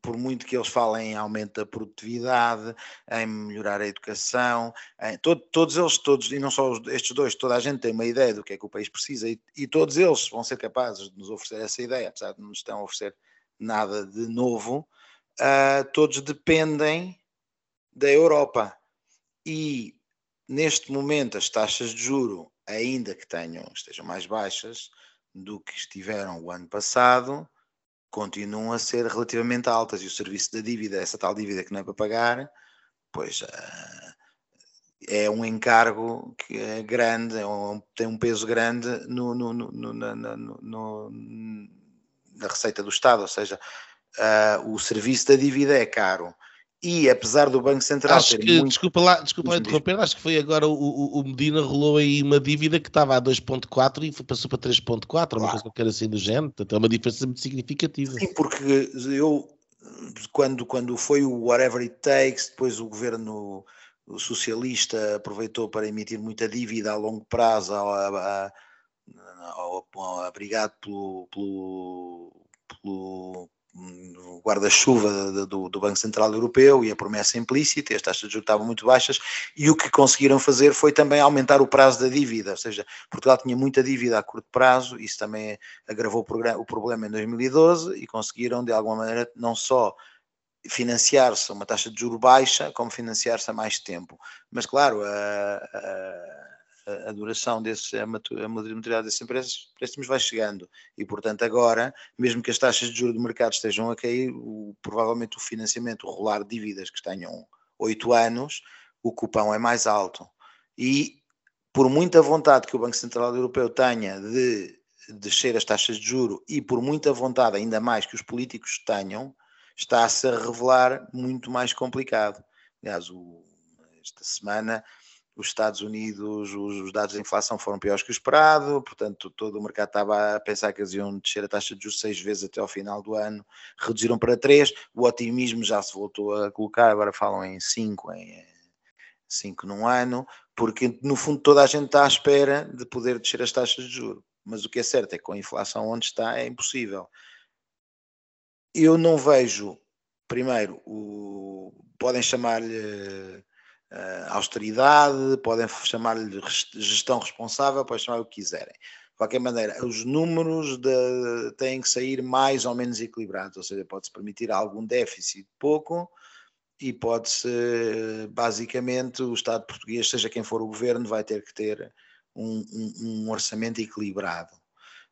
por muito que eles falem em aumento da produtividade, em melhorar a educação, em, todo, todos eles, todos, e não só estes dois, toda a gente tem uma ideia do que é que o país precisa e, e todos eles vão ser capazes de nos oferecer essa ideia, apesar de nos estão a oferecer nada de novo, uh, todos dependem da Europa. E neste momento as taxas de juro, ainda que tenham, estejam mais baixas do que estiveram o ano passado, continuam a ser relativamente altas e o serviço da dívida, essa tal dívida que não é para pagar, pois uh, é um encargo que é grande, é um, tem um peso grande no, no, no, da receita do Estado, ou seja, uh, o serviço da dívida é caro. E apesar do Banco Central acho que, muito... Desculpa lá, desculpa lá interromper, acho que foi agora o, o, Medina rolou aí uma dívida que estava a 2.4 e passou para 3.4, claro. uma coisa qualquer assim do género, portanto é uma diferença muito significativa. Sim, porque eu, quando, quando foi o Whatever It Takes, depois o governo socialista aproveitou para emitir muita dívida a longo prazo a, a, abrigado pelo, pelo, pelo guarda-chuva do, do, Banco Central Europeu e a promessa implícita, e as taxas de juros estavam muito baixas, e o que conseguiram fazer foi também aumentar o prazo da dívida, ou seja, Portugal tinha muita dívida a curto prazo, isso também agravou o, o problema em 2012, e conseguiram de alguma maneira não só financiar-se a uma taxa de juro baixa, como financiar-se a mais tempo. Mas claro, a, a a duração desse, a maturidade desses empréstimos vai chegando e, portanto, agora, mesmo que as taxas de juros do mercado estejam a cair, o, provavelmente o financiamento, o rolar de dívidas que tenham oito anos, o cupão é mais alto. E, por muita vontade que o Banco Central Europeu tenha de descer as taxas de juro e por muita vontade, ainda mais que os políticos tenham, está-se a revelar muito mais complicado. Aliás, o, esta semana os Estados Unidos, os, dados de inflação foram piores que o esperado, portanto, todo o mercado estava a pensar que eles iam descer a taxa de juros seis vezes até ao final do ano, reduziram para três, o otimismo já se voltou a colocar, agora falam em cinco, em cinco num ano, porque no fundo toda a gente está à espera de poder descer as taxas de juros, mas o que é certo é que com a inflação onde está é impossível. Eu não vejo, primeiro, o, podem chamar-lhe uh, austeridade, podem chamar-lhe gestão responsável, podem chamar o que quiserem. De qualquer maneira, os números de, têm que sair mais ou menos equilibrados, ou seja, pode-se permitir algum déficit pouco e pode-se, basicamente, o Estado português, seja quem for o governo, vai ter que ter um, um, um orçamento equilibrado.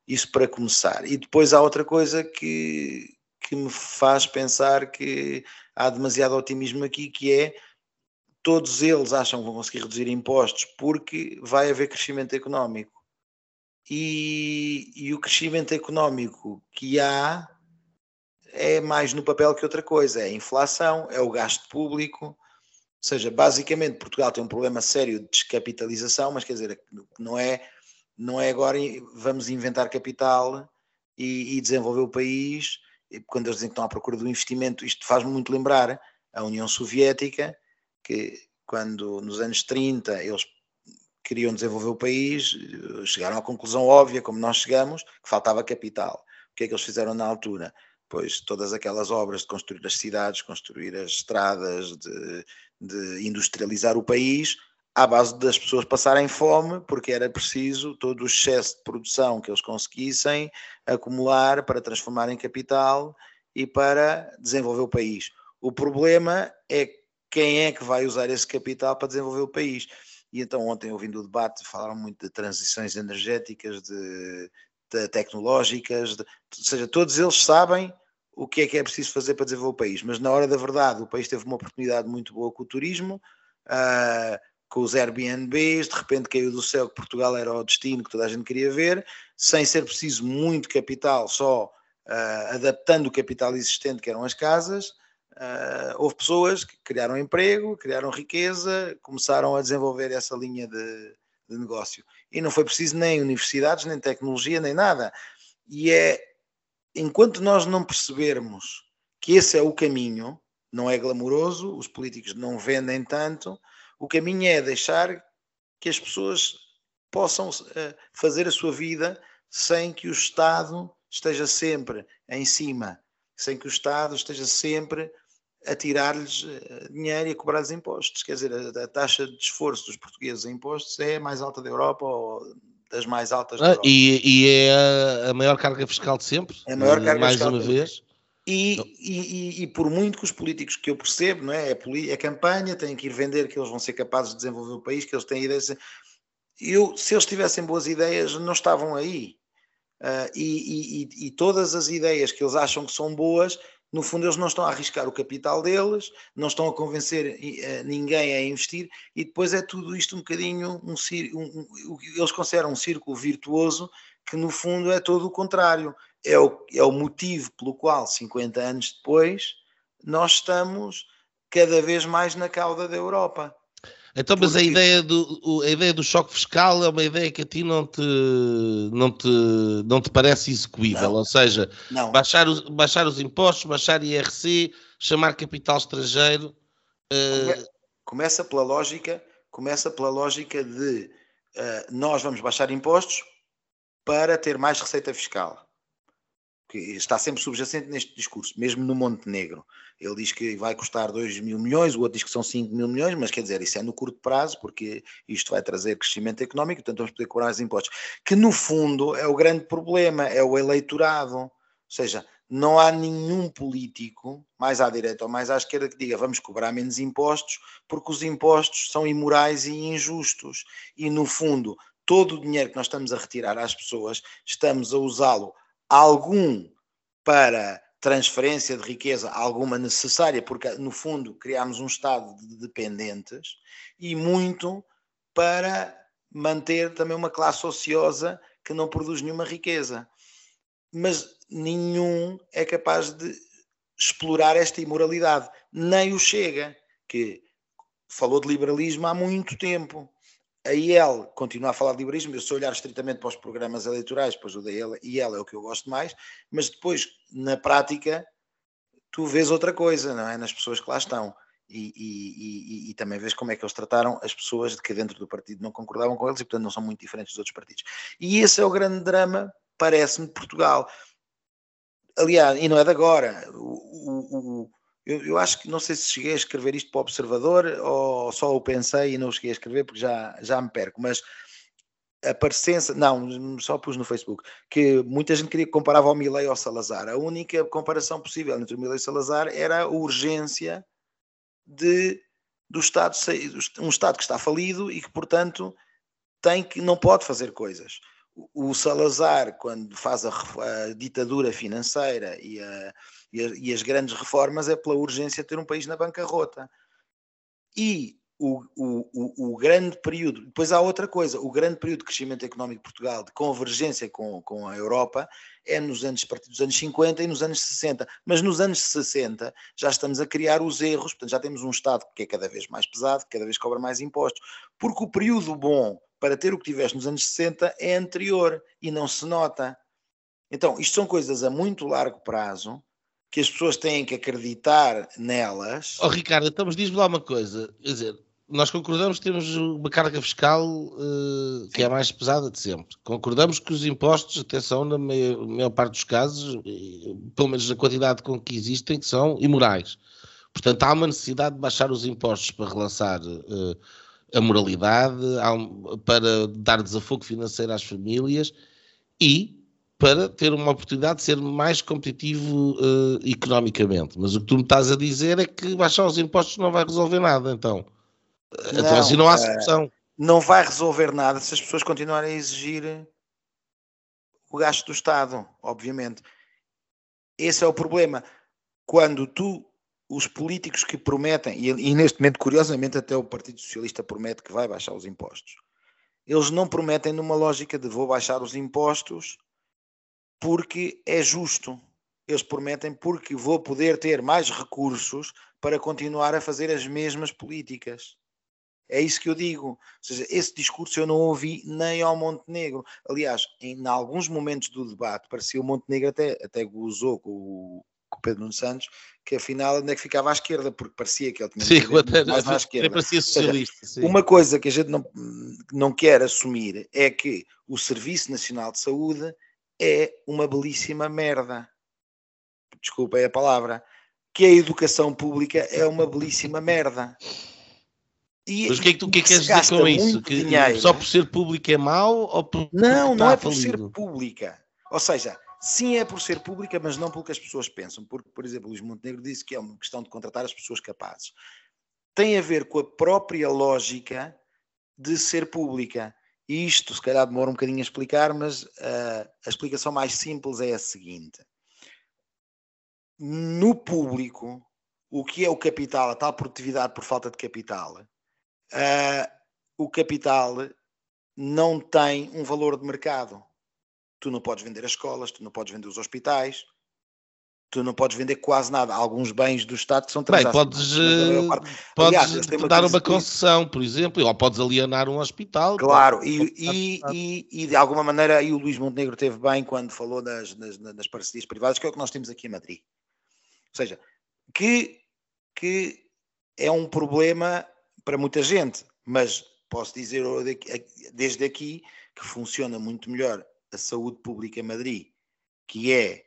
Isso para começar. E depois há outra coisa que, que me faz pensar que há demasiado otimismo aqui, que é todos eles acham que vão conseguir reduzir impostos porque vai haver crescimento económico. E, e o crescimento económico que há é mais no papel que outra coisa, é a inflação, é o gasto público, ou seja, basicamente Portugal tem um problema sério de descapitalização, mas quer dizer, não é, não é agora vamos inventar capital e, e desenvolver o país, quando eles dizem que estão à procura do investimento, isto faz-me muito lembrar a União Soviética, que quando nos anos 30 eles queriam desenvolver o país, chegaram à conclusão óbvia, como nós chegamos, que faltava capital. O que é que eles fizeram na altura? Pois todas aquelas obras de construir as cidades, construir as estradas, de, de industrializar o país, à base das pessoas passarem fome, porque era preciso todo o excesso de produção que eles conseguissem acumular para transformar em capital e para desenvolver o país. O problema é quem é que vai usar esse capital para desenvolver o país. E então ontem, ouvindo o debate, falaram muito de transições energéticas, de, de tecnológicas, de, ou seja, todos eles sabem o que é que é preciso fazer para desenvolver o país, mas na hora da verdade o país teve uma oportunidade muito boa com o turismo, uh, com os Airbnbs, de repente caiu do céu que Portugal era o destino que toda a gente queria ver, sem ser preciso muito capital, só uh, adaptando o capital existente, que eram as casas, Uh, houve pessoas que criaram emprego, criaram riqueza, começaram a desenvolver essa linha de, de, negócio. E não foi preciso nem universidades, nem tecnologia, nem nada. E é enquanto nós não percebermos que esse é o caminho, não é glamouroso, os políticos não vendem tanto, o caminho é deixar que as pessoas possam uh, fazer a sua vida sem que o Estado esteja sempre em cima, sem que o Estado esteja sempre a tirar-lhes eh, dinheiro e a cobrar-lhes impostos. Quer dizer, a, a, taxa de esforço dos portugueses em impostos é a mais alta da Europa ou das mais altas da ah, Europa. E, e é a, maior carga fiscal de sempre? É a maior carga mais fiscal uma vez? E, e, e, por muito que os políticos que eu percebo, não é? É, é campanha, têm que ir vender que eles vão ser capazes de desenvolver o país, que eles têm ideias. Eu, se eles tivessem boas ideias, não estavam aí. Uh, e, e, todas as ideias que eles acham que são boas, no fundo eles não estão a arriscar o capital deles, não estão a convencer uh, ninguém a investir e depois é tudo isto um bocadinho um, um, um, eles consideram um círculo virtuoso que no fundo é todo o contrário. É o, é o motivo pelo qual 50 anos depois nós estamos cada vez mais na cauda da Europa. Então, mas Porque... a ideia, do, a ideia do choque fiscal é uma ideia que a ti não te, não te, não te parece execuível, não. ou seja, não. Baixar, os, baixar os impostos, baixar IRC, chamar capital estrangeiro. Uh... Começa pela lógica, começa pela lógica de uh, nós vamos baixar impostos para ter mais receita fiscal que está sempre subjacente neste discurso, mesmo no Montenegro. Ele diz que vai custar 2 mil milhões, o outro diz que são 5 mil milhões, mas quer dizer, isso é no curto prazo, porque isto vai trazer crescimento económico, portanto vamos poder cobrar os impostos. Que no fundo é o grande problema, é o eleitorado. Ou seja, não há nenhum político, mais à direita ou mais à esquerda, que diga vamos cobrar menos impostos, porque os impostos são imorais e injustos. E no fundo, todo o dinheiro que nós estamos a retirar às pessoas, estamos a usá-lo algum para transferência de riqueza, alguma necessária, porque no fundo criámos um Estado de dependentes, e muito para manter também uma classe ociosa que não produz nenhuma riqueza. Mas nenhum é capaz de explorar esta imoralidade, nem o Chega, que falou de liberalismo há muito tempo a IEL continua a falar de liberalismo, eu se olhar estritamente para os programas eleitorais, pois o da IEL, IEL é o que eu gosto mais, mas depois, na prática, tu vês outra coisa, não é? Nas pessoas que lá estão. E, e, e, e, também vês como é que eles trataram as pessoas de que dentro do partido não concordavam com eles e, portanto, não são muito diferentes dos outros partidos. E esse é o grande drama, parece-me, de Portugal. Aliás, e não é de agora. O, o, eu, eu, acho que não sei se cheguei a escrever isto para o Observador ou só o pensei e não cheguei a escrever porque já, já me perco, mas a parecença, não, só pus no Facebook, que muita gente queria que comparava o Milley ao Salazar. A única comparação possível entre o Milley e o Salazar era a urgência de, do Estado, um Estado que está falido e que, portanto, tem que, não pode fazer coisas. O Salazar, quando faz a, a ditadura financeira e a, e, e as grandes reformas é pela urgência de ter um país na bancarrota. E o, o, o, grande período, depois há outra coisa, o grande período de crescimento económico de Portugal, de convergência com, com a Europa, é nos anos, a partir dos anos 50 e nos anos 60. Mas nos anos 60 já estamos a criar os erros, portanto já temos um Estado que é cada vez mais pesado, que cada vez cobra mais impostos, porque o período bom para ter o que tiveste nos anos 60 é anterior e não se nota. Então, isto são coisas a muito largo prazo que as pessoas têm que acreditar nelas. Oh, Ricardo, então, mas diz-me lá uma coisa, quer dizer, nós concordamos que temos uma carga fiscal uh, que é a mais pesada de sempre. Concordamos que os impostos, atenção, na maior, maior, parte dos casos, pelo menos na quantidade com que existem, que são imorais. Portanto, há uma necessidade de baixar os impostos para relançar uh, a moralidade, um, para dar desafogo financeiro às famílias e para ter uma oportunidade de ser mais competitivo uh, economicamente. Mas o que tu me estás a dizer é que baixar os impostos não vai resolver nada, então. Não, então assim não há eh, solução. Não vai resolver nada se as pessoas continuarem a exigir o gasto do Estado, obviamente. Esse é o problema. Quando tu, os políticos que prometem, e, e neste momento, curiosamente, até o Partido Socialista promete que vai baixar os impostos, eles não prometem numa lógica de vou baixar os impostos porque é justo. Eles prometem porque vou poder ter mais recursos para continuar a fazer as mesmas políticas. É isso que eu digo. Ou seja, esse discurso eu não ouvi nem ao Montenegro. Aliás, em, em alguns momentos do debate, parecia o Montenegro até, até gozou com o, com o Pedro Nuno Santos, que afinal onde é que ficava à esquerda, porque parecia que ele tinha sim, até, mais à esquerda. Parecia socialista, seja, uma coisa que a gente não, não quer assumir é que o Serviço Nacional de Saúde é uma belíssima merda. Desculpem a palavra. Que a educação pública é uma belíssima merda. E, Mas o que é que tu que é que queres dizer com isso? Que dinheiro. só por ser pública é mau? Ou por, não, não é por ser pública. Ou seja, sim é por ser pública, mas não pelo que as pessoas pensam. Porque, por exemplo, Luís Montenegro disse que é uma questão de contratar as pessoas capazes. Tem a ver com a própria lógica de ser pública. Isto, se calhar, demora um bocadinho a explicar, mas uh, a explicação mais simples é a seguinte: no público, o que é o capital, a tal produtividade por falta de capital, uh, o capital não tem um valor de mercado. Tu não podes vender as escolas, tu não podes vender os hospitais, tu não podes vender quase nada. Há alguns bens do Estado que são transacionados. Bem, podes, podes Aliás, dar uma concessão, por exemplo, ou podes alienar um hospital. Claro, e, e, e, e, de alguma maneira aí o Luís Montenegro teve bem quando falou das, das, das, parcerias privadas, que é o que nós temos aqui em Madrid. Ou seja, que, que é um problema para muita gente, mas posso dizer desde aqui que funciona muito melhor a saúde pública em Madrid, que é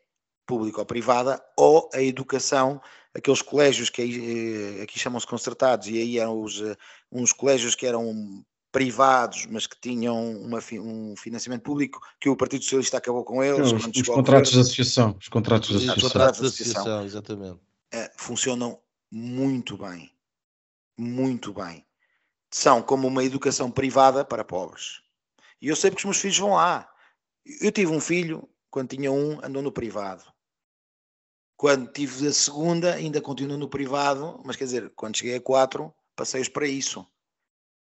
pública ou privada, ou a educação, aqueles colégios que aí, eh, aqui chamam-se concertados, e aí eram os, eh, uns colégios que eram privados, mas que tinham uma, um financiamento público, que o Partido Socialista acabou com eles. Não, os, os contratos de associação. Os contratos de associação. Contratos de associação, exatamente. É, funcionam muito bem. Muito bem. São como uma educação privada para pobres. E eu sei porque os meus filhos vão lá. Eu tive um filho, quando tinha um, andou no privado. Quando tive a segunda, ainda continuo no privado, mas quer dizer, quando cheguei a quatro, passei-os para isso.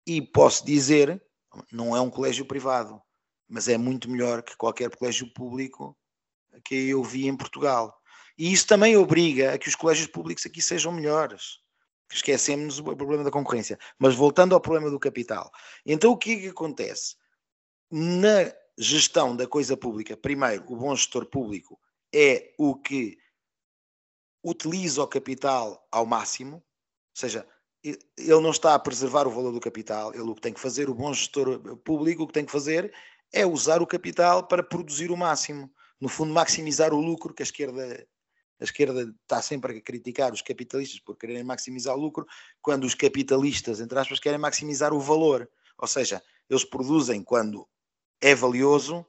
E posso dizer, não é um colégio privado, mas é muito melhor que qualquer colégio público que eu vi em Portugal. E isso também obriga a que os colégios públicos aqui sejam melhores. Esquecemos o problema da concorrência. Mas voltando ao problema do capital. Então o que é que acontece? Na gestão da coisa pública, primeiro, o bom gestor público é o que utiliza o capital ao máximo, ou seja, ele não está a preservar o valor do capital, ele o que tem que fazer, o bom gestor público, o que tem que fazer é usar o capital para produzir o máximo. No fundo, maximizar o lucro que a esquerda. A esquerda está sempre a criticar os capitalistas por quererem maximizar o lucro, quando os capitalistas, entre aspas, querem maximizar o valor. Ou seja, eles produzem quando é valioso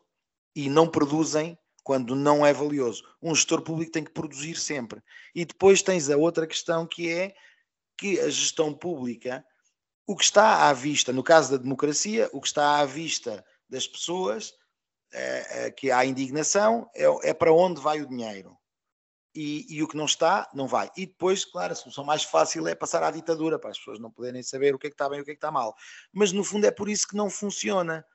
e não produzem quando não é valioso. Um gestor público tem que produzir sempre. E depois tens a outra questão que é que a gestão pública, o que está à vista, no caso da democracia, o que está à vista das pessoas, é, é, que há indignação, é, é para onde vai o dinheiro. e, e, o que não está, não vai. E depois, claro, a solução mais fácil é passar à ditadura, para as pessoas não poderem saber o que é que está bem e o que é que está mal. Mas no fundo é por isso que não funciona.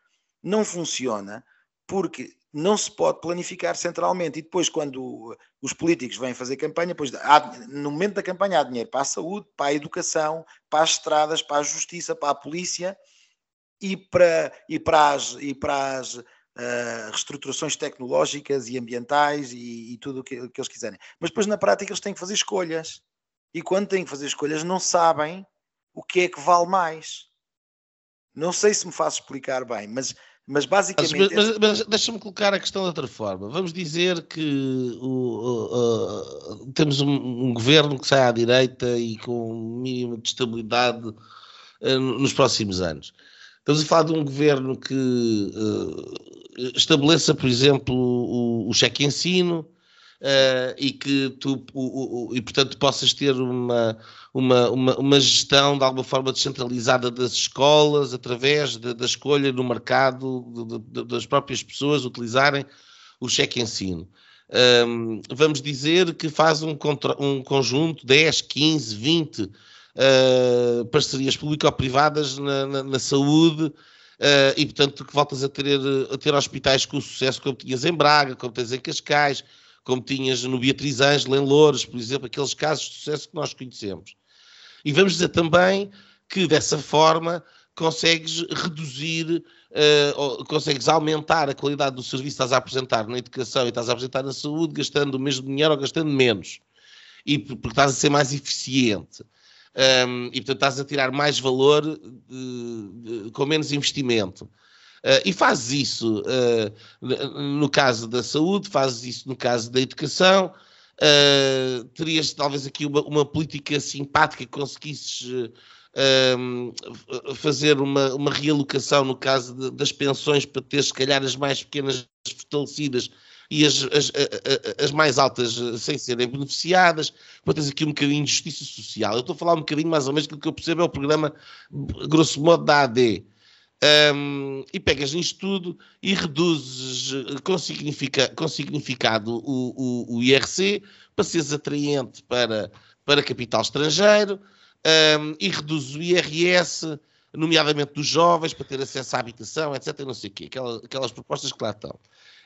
Não funciona porque não se pode planificar centralmente. E depois, quando os políticos vêm fazer campanha, depois, no momento da campanha há dinheiro para a saúde, para a educação, para as estradas, para a justiça, para a polícia e para, e para as, e para as uh, reestruturações tecnológicas e ambientais e, e tudo o que, que eles quiserem. Mas depois, na prática, eles têm que fazer escolhas. E quando têm que fazer escolhas, não sabem o que é que vale mais. Não sei se me faço explicar bem, mas mas basicamente. Mas, mas, mas deixa-me colocar a questão de outra forma. Vamos dizer que o, uh, temos um, um, governo que sai à direita e com um mínimo de estabilidade uh, nos próximos anos. Estamos a falar de um governo que uh, estabeleça, por exemplo, o, o cheque ensino, uh, e que tu, o, o, e portanto possas ter uma, uma, uma, uma, gestão de alguma forma descentralizada das escolas através de, da escolha no mercado de, de, das próprias pessoas utilizarem o cheque ensino. Um, vamos dizer que faz um, contra, um conjunto 10, 15, 20 uh, parcerias público-privadas na, na, na, saúde uh, e, portanto, que voltas a ter, a ter hospitais com sucesso como tinhas em Braga, como tens em Cascais, como tinhas no Beatriz Ângela, em Louros, por exemplo, aqueles casos de sucesso que nós conhecemos. E vamos dizer também que dessa forma consegues reduzir, uh, consegues aumentar a qualidade do serviço que estás a apresentar na educação e estás a apresentar na saúde, gastando o mesmo dinheiro ou gastando menos. E porque estás a ser mais eficiente. Um, e portanto estás a tirar mais valor de, com menos investimento. Uh, e fazes isso uh, no caso da saúde, fazes isso no caso da educação. Uh, terias talvez aqui uma, uma política simpática que conseguisses fazer uma, uma realocação no caso de, das pensões para ter, se calhar, as mais pequenas fortalecidas e as, as, as, mais altas sem serem beneficiadas, para teres aqui um bocadinho de justiça social. Eu estou a falar um bocadinho mais ou menos do que eu percebo é o programa, grosso modo, da AD. Um, e pegas nisto tudo e reduzes com, significa, com significado o, o, o, IRC para seres atraente para, para capital estrangeiro um, e reduzes o IRS, nomeadamente dos jovens, para ter acesso à habitação, etc. Não sei o quê, aquelas, aquelas propostas que lá estão.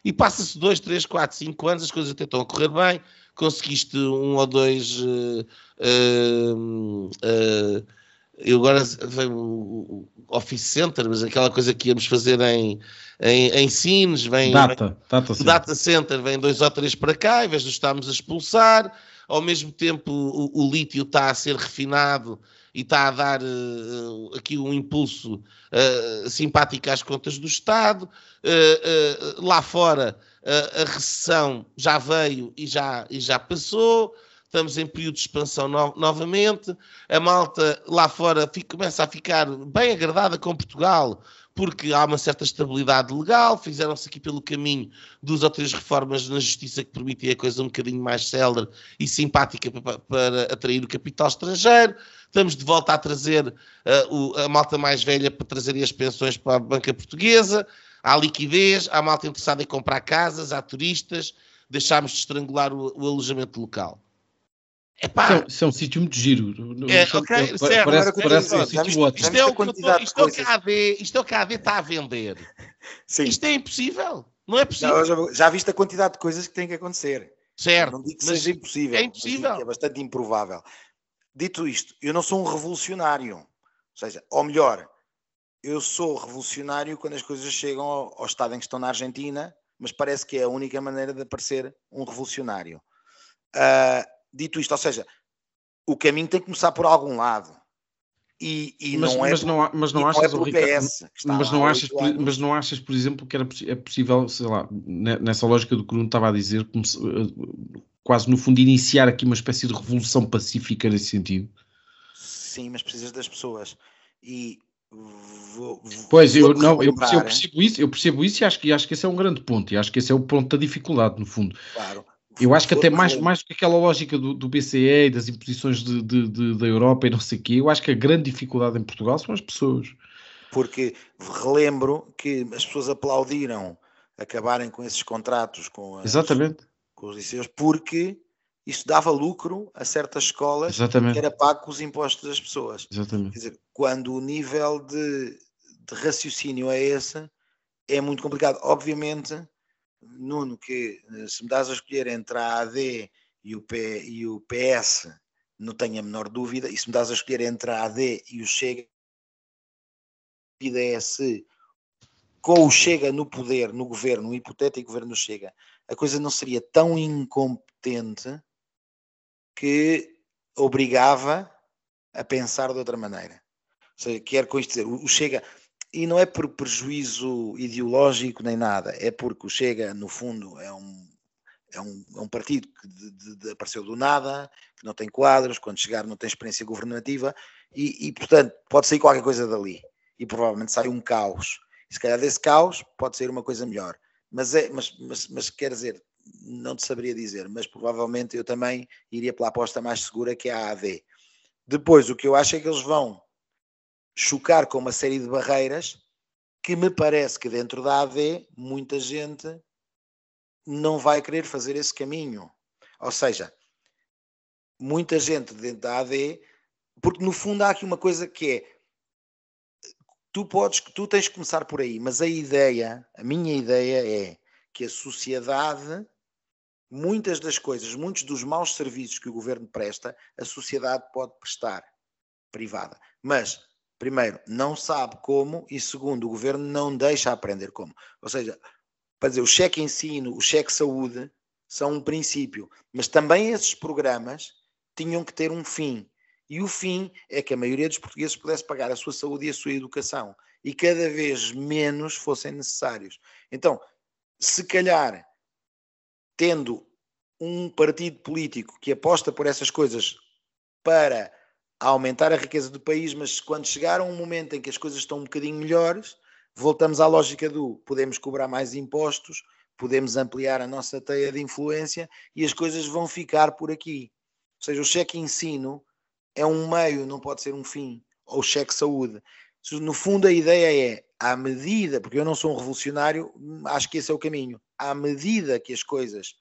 E passa-se 2, 3, 4, 5 anos, as coisas até estão a correr bem, conseguiste um ou dois. Uh, uh, uh, eu agora veio o Office Center, mas aquela coisa que íamos fazer em, em, em Sines, vem, data, vem, data, center. data Center, vem dois ou três para cá, em vez de estarmos a expulsar, ao mesmo tempo o, o lítio está a ser refinado e está a dar uh, aqui um impulso uh, simpático às contas do Estado. Uh, lá fora a recessão já veio e já, e já passou estamos em período de expansão no novamente, a malta lá fora fica, começa a ficar bem agradada com Portugal, porque há uma certa estabilidade legal, fizeram-se aqui pelo caminho duas ou três reformas na justiça que permitem a coisa um bocadinho mais célere e simpática para, para atrair o capital estrangeiro, estamos de volta a trazer uh, o, a malta mais velha para trazer as pensões para a banca portuguesa, há liquidez, há malta interessada em comprar casas, há turistas, deixámos de estrangular o, o alojamento local. Epá, isso, é, isso é um sítio muito giro. É, okay, é, certo, parece, parece um sítio ótimo. Isto é, o que, isto, é que a AD, isto é o que a AD está a vender. Sim. Isto é impossível. Não é possível. Não, já, já viste a quantidade de coisas que têm que acontecer. Certo. Não digo que seja impossível. É impossível. É bastante improvável. Dito isto, eu não sou um revolucionário. Ou seja, ou melhor, eu sou revolucionário quando as coisas chegam ao, ao estado em que estão na Argentina, mas parece que é a única maneira de aparecer um revolucionário. Uh, dito isto, ou seja, o caminho tem que começar por algum lado. E, e mas, não é mas não, mas não achas, não é PS, mas, não achas por, mas não achas, por exemplo, que era, é possível, sei lá, nessa lógica do que o estava a dizer, eh, quase no fundo iniciar aqui uma espécie de revolução pacífica nesse sentido? Sim, mas precisas das pessoas. E Vou, pois eu não eu percebo, eu percebo, isso eu percebo isso e acho que acho que esse é um grande ponto e acho que esse é o ponto da dificuldade no fundo claro eu acho que até mais, mais do que aquela lógica do, do BCE e das imposições de, de, de, da Europa e não sei o quê, eu acho que a grande dificuldade em Portugal são as pessoas. Porque relembro que as pessoas aplaudiram acabarem com esses contratos com, as, Exatamente. com os liceus porque isso dava lucro a certas escolas Exatamente. que era pago com os impostos das pessoas. Exatamente. Quer dizer, quando o nível de, de raciocínio é esse, é muito complicado. Obviamente, Nuno, que eh, se me dás a escolher entre a AD e o, P, e o PS, não tenho a menor dúvida, e se me dás a escolher entre a AD e o Chega, a é se com o Chega no poder, no governo, no hipotético governo Chega, a coisa não seria tão incompetente que obrigava a pensar de outra maneira. Ou seja, quero com isto dizer, o Chega, e não é por prejuízo ideológico nem nada, é porque o Chega, no fundo, é um, é um, é um partido que de, de, de apareceu do nada, que não tem quadros, quando chegar não tem experiência governativa, e, e, portanto pode sair qualquer coisa dali. E provavelmente sai um caos. E se calhar desse caos pode sair uma coisa melhor. Mas, é, mas, mas, mas quer dizer, não te saberia dizer, mas provavelmente eu também iria pela aposta mais segura que é a AD. Depois, o que eu acho é que eles vão chocar com uma série de barreiras que me parece que dentro da AD muita gente não vai querer fazer esse caminho. Ou seja, muita gente dentro da AD, porque no fundo há aqui uma coisa que é tu podes, tu tens que começar por aí, mas a ideia, a minha ideia é que a sociedade, muitas das coisas, muitos dos maus serviços que o governo presta, a sociedade pode prestar privada. Mas, primeiro, não sabe como e segundo, o governo não deixa aprender como. Ou seja, para dizer, o cheque ensino, o cheque saúde são um princípio, mas também esses programas tinham que ter um fim. E o fim é que a maioria dos portugueses pudesse pagar a sua saúde e a sua educação e cada vez menos fossem necessários. Então, se calhar, tendo um partido político que aposta por essas coisas para aumentar a riqueza do país, mas quando chegar a um momento em que as coisas estão um bocadinho melhores, voltamos à lógica do podemos cobrar mais impostos, podemos ampliar a nossa teia de influência e as coisas vão ficar por aqui. Ou seja, o cheque ensino é um meio, não pode ser um fim, ou cheque saúde. No fundo, a ideia é, à medida, porque eu não sou um revolucionário, acho que esse é o caminho, à medida que as coisas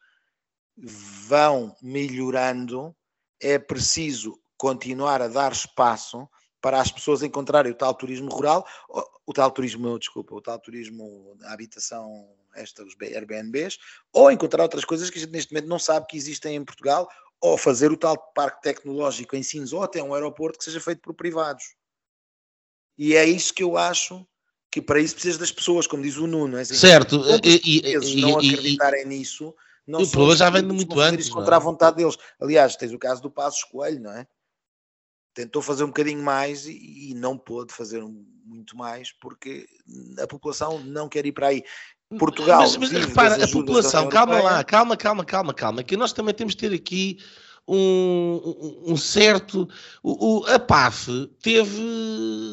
vão melhorando, é preciso continuar a dar espaço para as pessoas encontrarem o tal turismo rural, o tal turismo, desculpa, o tal turismo da habitação, esta, os Airbnbs, ou encontrar outras coisas que a gente neste momento não sabe que existem em Portugal, ou fazer o tal parque tecnológico em Sines, ou até um aeroporto que seja feito por privados. E é isso que eu acho que para isso precisas das pessoas, como diz o Nuno. É assim, certo, e, e, não e, acreditarem nisso, não o problema já vem de muito antes. contra é? a vontade deles. Aliás, tens o caso do Passo Coelho, não é? Tentou fazer um bocadinho mais e, e não pôde fazer muito mais porque a população não quer ir para aí. Portugal. Mas, mas repara, a população, calma lá, calma, calma, calma, calma, que nós também temos de ter aqui um, um, certo. O, o, a PAF teve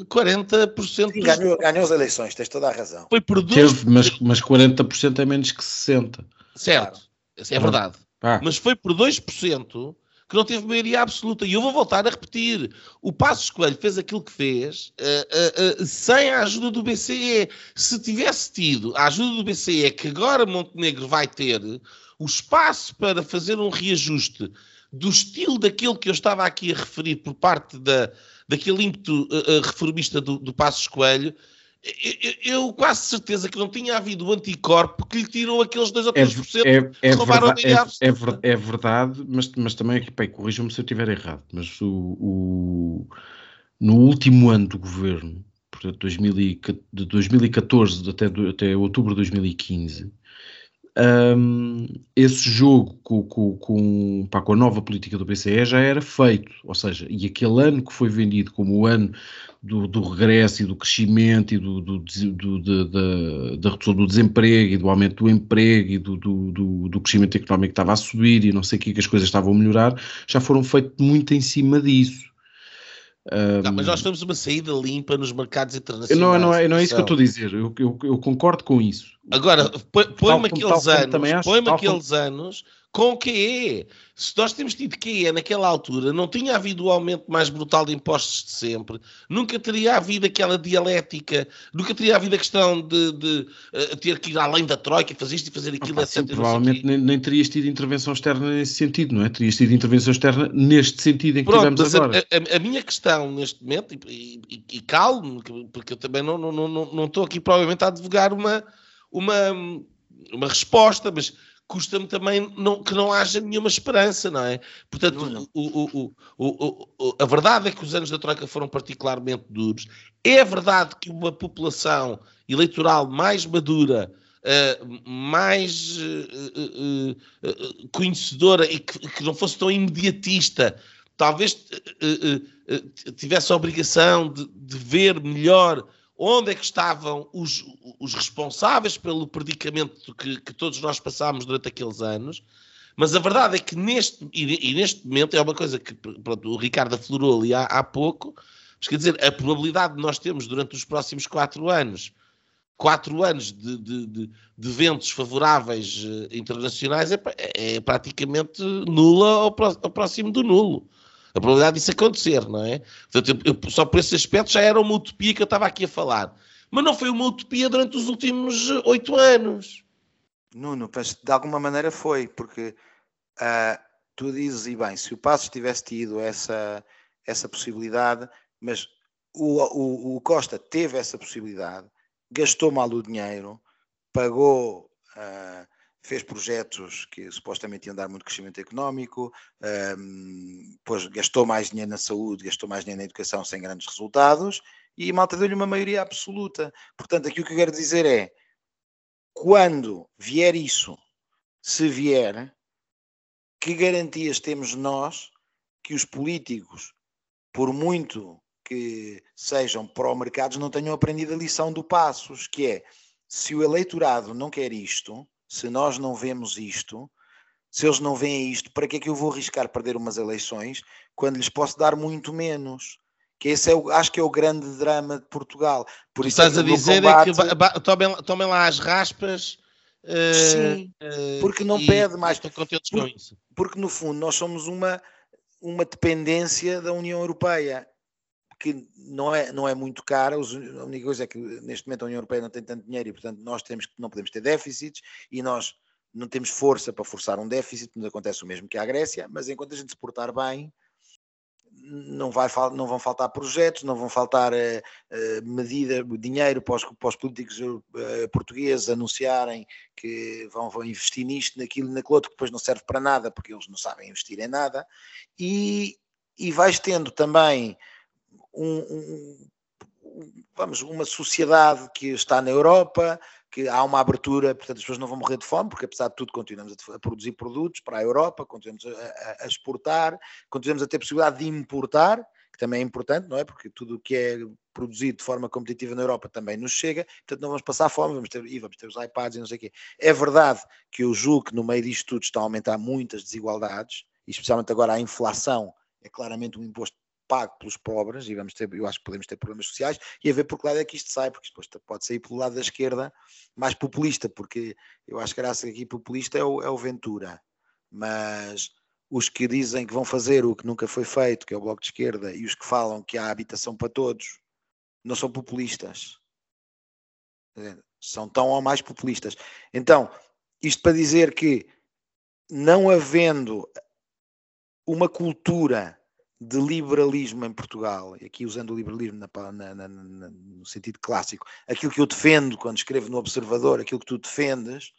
40%. Sim, ganhou, ganhou as eleições, tens toda a razão. Foi por dois... Teve, mas, mas 40% é menos que 60%. Certo, claro. é verdade. Ah. Mas foi por 2% que não teve maioria absoluta. E eu vou voltar a repetir: o Passos Coelho fez aquilo que fez uh, uh, uh, sem a ajuda do BCE. Se tivesse tido a ajuda do BCE, que agora Montenegro vai ter, o espaço para fazer um reajuste do estilo daquilo que eu estava aqui a referir por parte da, daquele ímpeto reformista do, do Passos Coelho, eu, quase certeza que não tinha havido o anticorpo que lhe tirou aqueles 2 ou 3% é, é, é, roubaram verdade, é, é, é, verdade, mas, mas também aqui, corrijam-me se eu estiver errado, mas o, o, no último ano do governo, portanto, 2000, de 2014 até, até outubro de 2015, um, esse jogo com, com, com, pá, com, a nova política do BCE já era feito, ou seja, e aquele ano que foi vendido como o ano do, do regresso e do crescimento e do, do, do da, redução do desemprego e do aumento do emprego e do, do, crescimento económico que estava a subir e não sei o que, que as coisas estavam a melhorar, já foram feitos muito em cima disso. Não, mas nós temos uma saída limpa nos mercados internacionais. Não, não, é, não é isso que eu estou a dizer. Eu, eu, eu, concordo com isso. Agora, põe-me aqueles anos, põe-me aqueles anos com o QE. Se nós temos tido QE naquela altura, não tinha havido o aumento mais brutal de impostos de sempre, nunca teria havido aquela dialética, nunca teria havido a questão de, de uh, ter que ir além da Troika, fazer isto e fazer aquilo, ah, etc. Sim, provavelmente nem, nem, terias tido intervenção externa nesse sentido, não é? Terias tido intervenção externa neste sentido em que Pronto, tivemos agora. A, a, a, minha questão neste momento, e, e, e calmo, porque eu também não, não, não, não estou aqui provavelmente a advogar uma, uma, uma resposta, mas custa-me também não, que não haja nenhuma esperança, não é? Portanto, não, não. O, o, o, a verdade é que os anos da Troika foram particularmente duros. É verdade que uma população eleitoral mais madura, uh, mais uh, uh, conhecedora e que, que, não fosse tão imediatista, talvez tivesse a obrigação de, de ver melhor onde é que estavam os, os responsáveis pelo predicamento que, que, todos nós passámos durante aqueles anos. Mas a verdade é que neste, e, neste momento é uma coisa que pronto, o Ricardo aflorou ali há, há pouco, mas quer dizer, a probabilidade de nós termos durante os próximos quatro anos, quatro anos de, de, de, de ventos favoráveis uh, internacionais é, é, praticamente nula ou, próximo do nulo a probabilidade disso acontecer, não é? Portanto, eu, só por esse aspecto já era uma utopia que eu estava aqui a falar. Mas não foi uma utopia durante os últimos eh, oito anos. Nuno, mas de alguma maneira foi, porque uh, tu dizes, e bem, se o Passos tivesse tido essa, essa possibilidade, mas o, o, o Costa teve essa possibilidade, gastou mal o dinheiro, pagou uh, fez projetos que supostamente iam dar muito crescimento económico, um, depois gastou mais dinheiro na saúde, gastou mais dinheiro na educação sem grandes resultados, e Malta deu-lhe uma maioria absoluta. Portanto, aqui o que eu quero dizer é, quando vier isso, se vier, que garantias temos nós que os políticos, por muito que sejam pró-mercados, não tenham aprendido a lição do Passos, que é, se o eleitorado não quer isto, se nós não vemos isto, se eles não veem isto, para que é que eu vou arriscar perder umas eleições quando lhes posso dar muito menos? Que esse é o, acho que é o grande drama de Portugal. Por tu isso é estás é a dizer combate... é que tomem, tomem lá as raspas. Uh, Sim, uh, porque não pede mais. Contentes por, com isso. Porque no fundo nós somos uma, uma dependência da União Europeia que não é, não é muito cara, a única coisa é que neste momento a União Europeia não tem tanto dinheiro e, portanto, nós temos, não podemos ter déficits e nós não temos força para forçar um déficit, nos acontece o mesmo que à Grécia, mas enquanto a gente se portar bem, não, vai, não vão faltar projetos, não vão faltar uh, medida, dinheiro para os, para os políticos uh, portugueses anunciarem que vão, vão investir nisto, naquilo, naquilo outro, que depois não serve para nada, porque eles não sabem investir em nada, e, e vais tendo também um, um, vamos, uma sociedade que está na Europa, que há uma abertura, portanto as pessoas não vão morrer de fome, porque apesar de tudo continuamos a, produzir produtos para a Europa, continuamos a, a, exportar, continuamos a ter possibilidade de importar, que também é importante, não é? Porque tudo o que é produzido de forma competitiva na Europa também nos chega, portanto não vamos passar fome, vamos ter, e vamos ter os iPads e não sei o quê. É verdade que eu julgo que no meio disto tudo está a aumentar muitas desigualdades, e especialmente agora a inflação é claramente um imposto pago pelos pobres, e vamos ter, eu acho que podemos ter problemas sociais, e a ver por que lado é que isto sai, porque depois pode sair pelo lado da esquerda mais populista, porque eu acho que graças aqui populista é o, é o Ventura, mas os que dizem que vão fazer o que nunca foi feito, que é o Bloco de Esquerda, e os que falam que há habitação para todos, não são populistas. São tão ou mais populistas. Então, isto para dizer que não havendo uma cultura de liberalismo em Portugal, aqui usando o liberalismo na, na, na, no sentido clássico, aquilo que eu defendo quando escrevo no Observador, aquilo que tu defendes,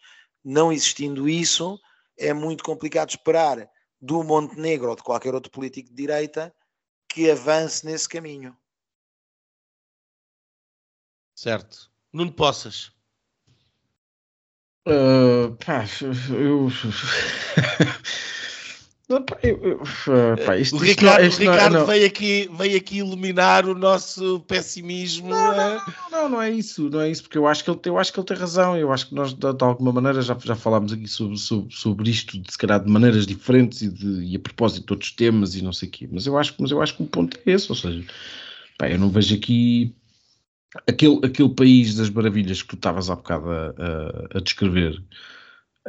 não existindo isso, é muito complicado esperar do Montenegro ou de qualquer outro político de direita que avance nesse caminho. Certo. Nuno Poças. Uh, pá, eu *laughs* *laughs* pá, isto, o Ricardo, não, Veio, aqui, veio aqui iluminar o nosso pessimismo. Não, não, não, não, é isso, não é isso, porque eu acho que ele, eu acho que ele tem razão. Eu acho que nós, de, de alguma maneira, já, já falámos aqui sobre, sobre, sobre isto, de, se calhar de maneiras diferentes e, de, e a propósito de outros temas e não sei o quê. Mas eu acho, mas eu acho que o ponto é esse, ou seja, pá, eu não vejo aqui aquele, aquele país das maravilhas que tu estavas há bocado a, a, a descrever,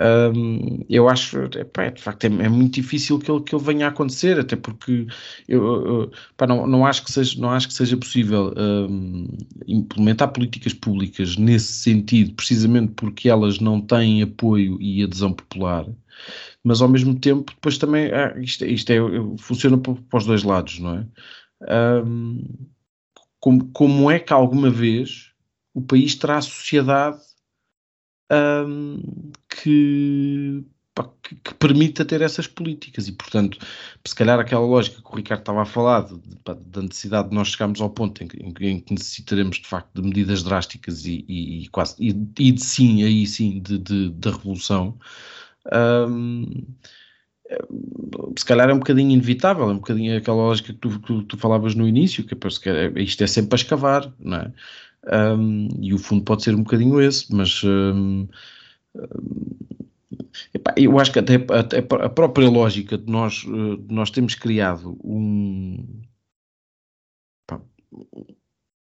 um, eu acho, epá, de facto, é, é, muito difícil que ele, que ele venha a acontecer, até porque eu, eu não, não, acho que seja, não acho que seja possível um, implementar políticas públicas nesse sentido, precisamente porque elas não têm apoio e adesão popular, mas ao mesmo tempo, depois também ah, isto, isto é, funciona para, os dois lados, não é? Um, como, como é que alguma vez o país terá sociedade um, que, que, que, permita ter essas políticas e, portanto, se calhar aquela lógica que o Ricardo estava a falar de, da necessidade de nós chegarmos ao ponto em que, em que, necessitaremos de facto de medidas drásticas e, e, e quase e, e, de sim, aí sim, de, de revolução. Um, se calhar é um bocadinho inevitável, é um bocadinho aquela lógica que tu, que tu falavas no início, que, é, isto é sempre a escavar, não é? Um, e o fundo pode ser um bocadinho esse, mas um, epá, eu acho que até, até, a própria lógica de nós, de nós termos criado um, epá,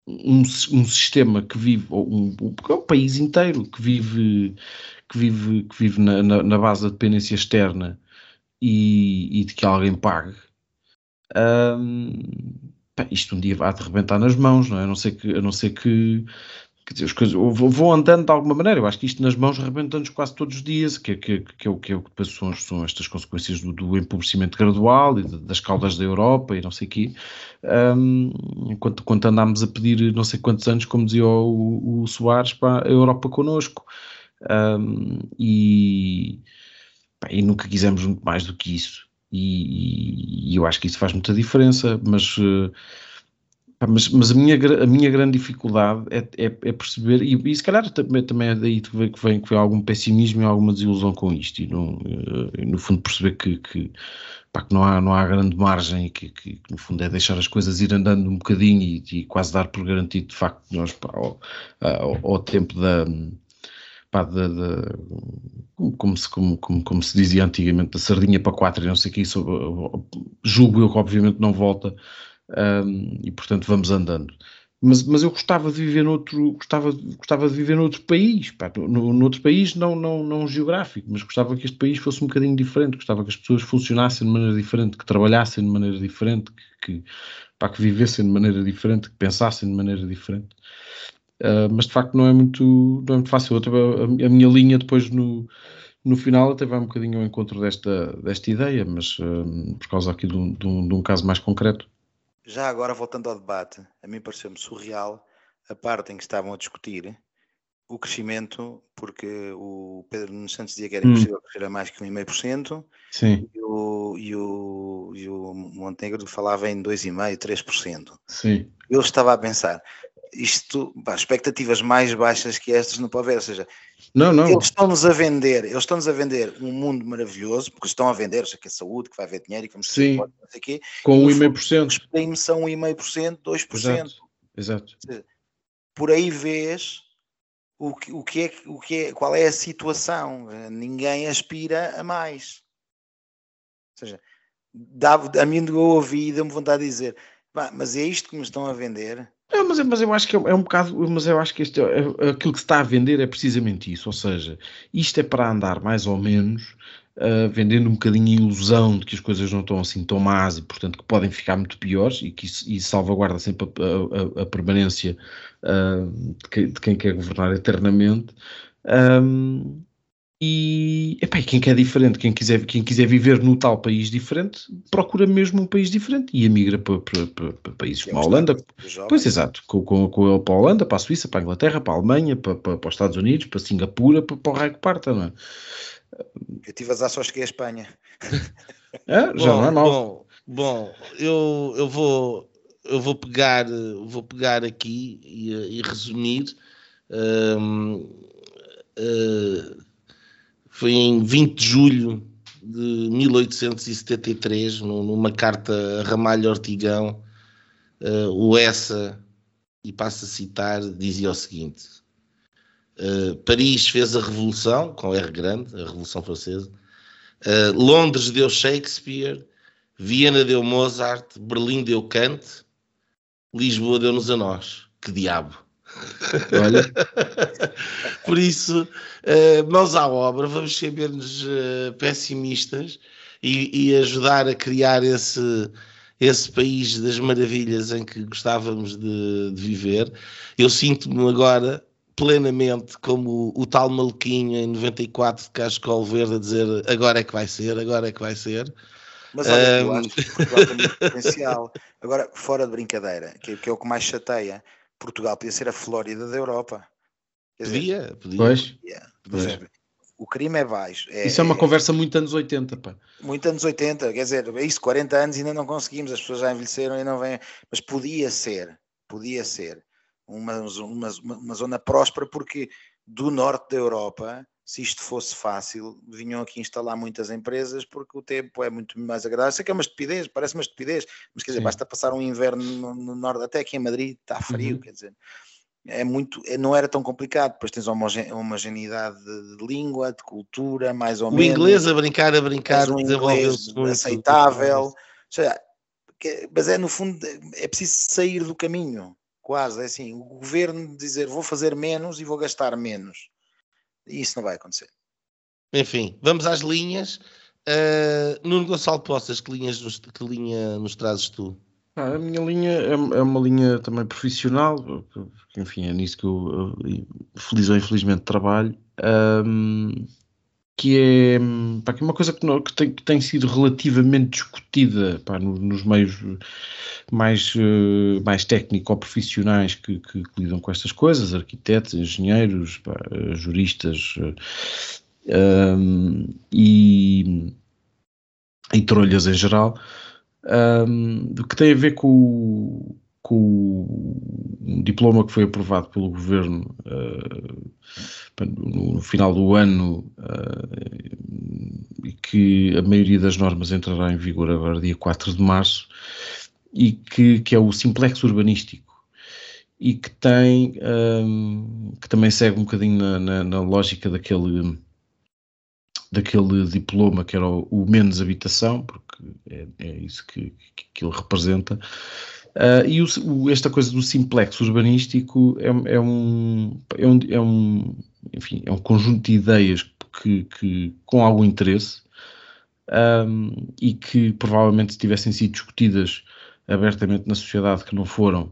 um, um, sistema que vive, um, um país inteiro que vive, que vive, que vive na, na, na base da dependência externa e, e de que alguém pague. Um, isto um dia vai de rebentar nas mãos, não é? A não ser que, a não ser que dizer, as coisas, vou andando de alguma maneira. Eu acho que isto nas mãos rebenta-nos quase todos os dias, que, que, que, é o que é o que são, são estas consequências do, do, empobrecimento gradual e das caudas da Europa e não sei o quê. Um, enquanto, enquanto andámos a pedir não sei quantos anos, como dizia o, o Soares, para a Europa connosco. Um, e, pá, e nunca quisemos muito mais do que isso e, e, eu acho que isso faz muita diferença, mas, uh, mas, mas, a, minha, a minha grande dificuldade é, é, é perceber, e, e, se calhar também, também é daí que vem, que vem, que vem algum pessimismo e alguma desilusão com isto, e no, uh, no fundo perceber que, que, pá, que, não, há, não há grande margem, que, que, que, no fundo é deixar as coisas ir andando um bocadinho e, e quase dar por garantido de facto nós pá, ao, ao, ao tempo da pá, de, de, como, se, como, como, como, se dizia antigamente, da sardinha para quatro e não sei o que, isso julgo eu que obviamente não volta um, e portanto vamos andando. Mas, mas eu gostava de viver noutro, gostava, gostava de viver noutro país, pá, no, noutro país não, não, não geográfico, mas gostava que este país fosse um bocadinho diferente, gostava que as pessoas funcionassem de maneira diferente, que trabalhassem de maneira diferente, que, que, pá, que vivessem de maneira diferente, que pensassem de maneira diferente. Uh, mas de facto não é muito, não é muito fácil. a, a, minha linha depois no, no final até vai um bocadinho ao encontro desta, desta ideia, mas uh, por causa aqui de um, de, um, de um, caso mais concreto. Já agora, voltando ao debate, a mim pareceu-me surreal a parte em que estavam a discutir o crescimento, porque o Pedro Nunes Santos dizia que era hum. impossível hum. crescer a mais que 1,5%, Sim. E, o, e, o, e o Montenegro falava em 2,5%, 3%. Sim. Eu estava a pensar, isto, pá, expectativas mais baixas que estas não pode haver, ou seja, não, não. eles estão-nos a vender, eles estão-nos a vender um mundo maravilhoso, porque estão a vender, seja, que é saúde, que vai haver dinheiro, que vamos Sim, não sei quê, com 1,5%. Os prêmios são 1,5%, 2%. Exato, exato. Por aí vês o que, o que é, o que é, qual é a situação, ninguém aspira a mais. Ou seja, dá, a mim eu ouvi deu-me vontade de dizer, mas é isto que me estão a vender? É, mas, mas eu acho que é, é um bocado, mas eu acho que este, é, é, aquilo que se está a vender é precisamente isso, ou seja, isto é para andar mais ou menos uh, vendendo um bocadinho a ilusão de que as coisas não estão assim tão más e portanto que podem ficar muito piores e que isso, isso salvaguarda sempre a, a, a permanência uh, de, que, de, quem quer governar eternamente. Um, e epá, quem quer diferente, quem quiser, quem quiser viver no tal país diferente, procura mesmo um país diferente e emigra para, para, para, para países como a Holanda. Pois exato, com, com, com para a Holanda, para a Suíça, para a Inglaterra, para a Alemanha, para, para, para os Estados Unidos, para Singapura, para, para o raio que parta, não é? Eu tive as ações que é a Espanha. É, já bom, não é mal. Bom, bom eu, eu vou eu vou pegar vou pegar aqui e, e resumir. Um, uh, foi em 20 de julho de 1873, numa carta a Ramalho Ortigão, uh, o Essa, e passo a citar, dizia o seguinte: uh, Paris fez a Revolução, com R grande, a Revolução Francesa, uh, Londres deu Shakespeare, Viena deu Mozart, Berlim deu Kant, Lisboa deu-nos a nós. Que diabo! Olha. *laughs* Por isso, mãos à obra, vamos ser menos uh, pessimistas e, e, ajudar a criar esse, esse país das maravilhas em que gostávamos de, de viver. Eu sinto-me agora plenamente como o, o tal maluquinho em 94 de Cascol Verde a dizer agora é que vai ser, agora é que vai ser. Mas olha, um... eu acho que Portugal tem muito potencial. Agora, fora de brincadeira, que, que, é o que mais chateia, Portugal podia ser a Flórida da Europa. Quer podia, dizer, podia. Pois. Podia. pois. O crime é baixo. É, isso é uma é, conversa muito anos 80, pá. Muito anos 80, quer dizer, é isso, 40 anos ainda não conseguimos, as pessoas já envelheceram e não vêm. Mas podia ser, podia ser uma, uma, uma zona próspera, porque do norte da Europa se isto fosse fácil, vinham aqui instalar muitas empresas porque o tempo é muito mais agradável. Sei que é uma estupidez, parece uma estupidez, mas quer dizer, Sim. basta passar um inverno no, no, norte, até aqui em Madrid está frio, uhum. quer dizer, é muito, é, não era tão complicado. Depois tens uma homogeneidade de, de língua, de cultura, mais ou o menos. O inglês a brincar, a brincar, um inglês aceitável. Seja, mas é no fundo, é preciso sair do caminho, quase. É assim, o governo dizer vou fazer menos e vou gastar menos e isso não vai acontecer. Enfim, vamos às linhas. Uh, Nuno Gonçalo Poças, que, linhas nos, que linha nos trazes tu? Ah, a minha linha é, é, uma linha também profissional, enfim, é nisso que eu, feliz ou infelizmente, trabalho, um, que é, pá, que é uma coisa que, não, que, tem, que, tem, sido relativamente discutida pá, nos, nos meios mais, uh, mais técnico-profissionais que, que, lidam com estas coisas, arquitetos, engenheiros, pá, juristas uh, um, e, e trolhas em geral, um, que tem a ver com, com um diploma que foi aprovado pelo governo uh, no, final do ano uh, e que a maioria das normas entrará em vigor agora dia 4 de março e que, que é o simplex urbanístico e que tem um, que também segue um bocadinho na, na, na, lógica daquele daquele diploma que era o, o menos habitação porque é, é isso que, que, ele representa uh, e o, o, esta coisa do simplex urbanístico é, é, um, é, um, é um enfim é um conjunto de ideias que, que com algum interesse um, e que provavelmente se tivessem sido discutidas abertamente na sociedade que não foram,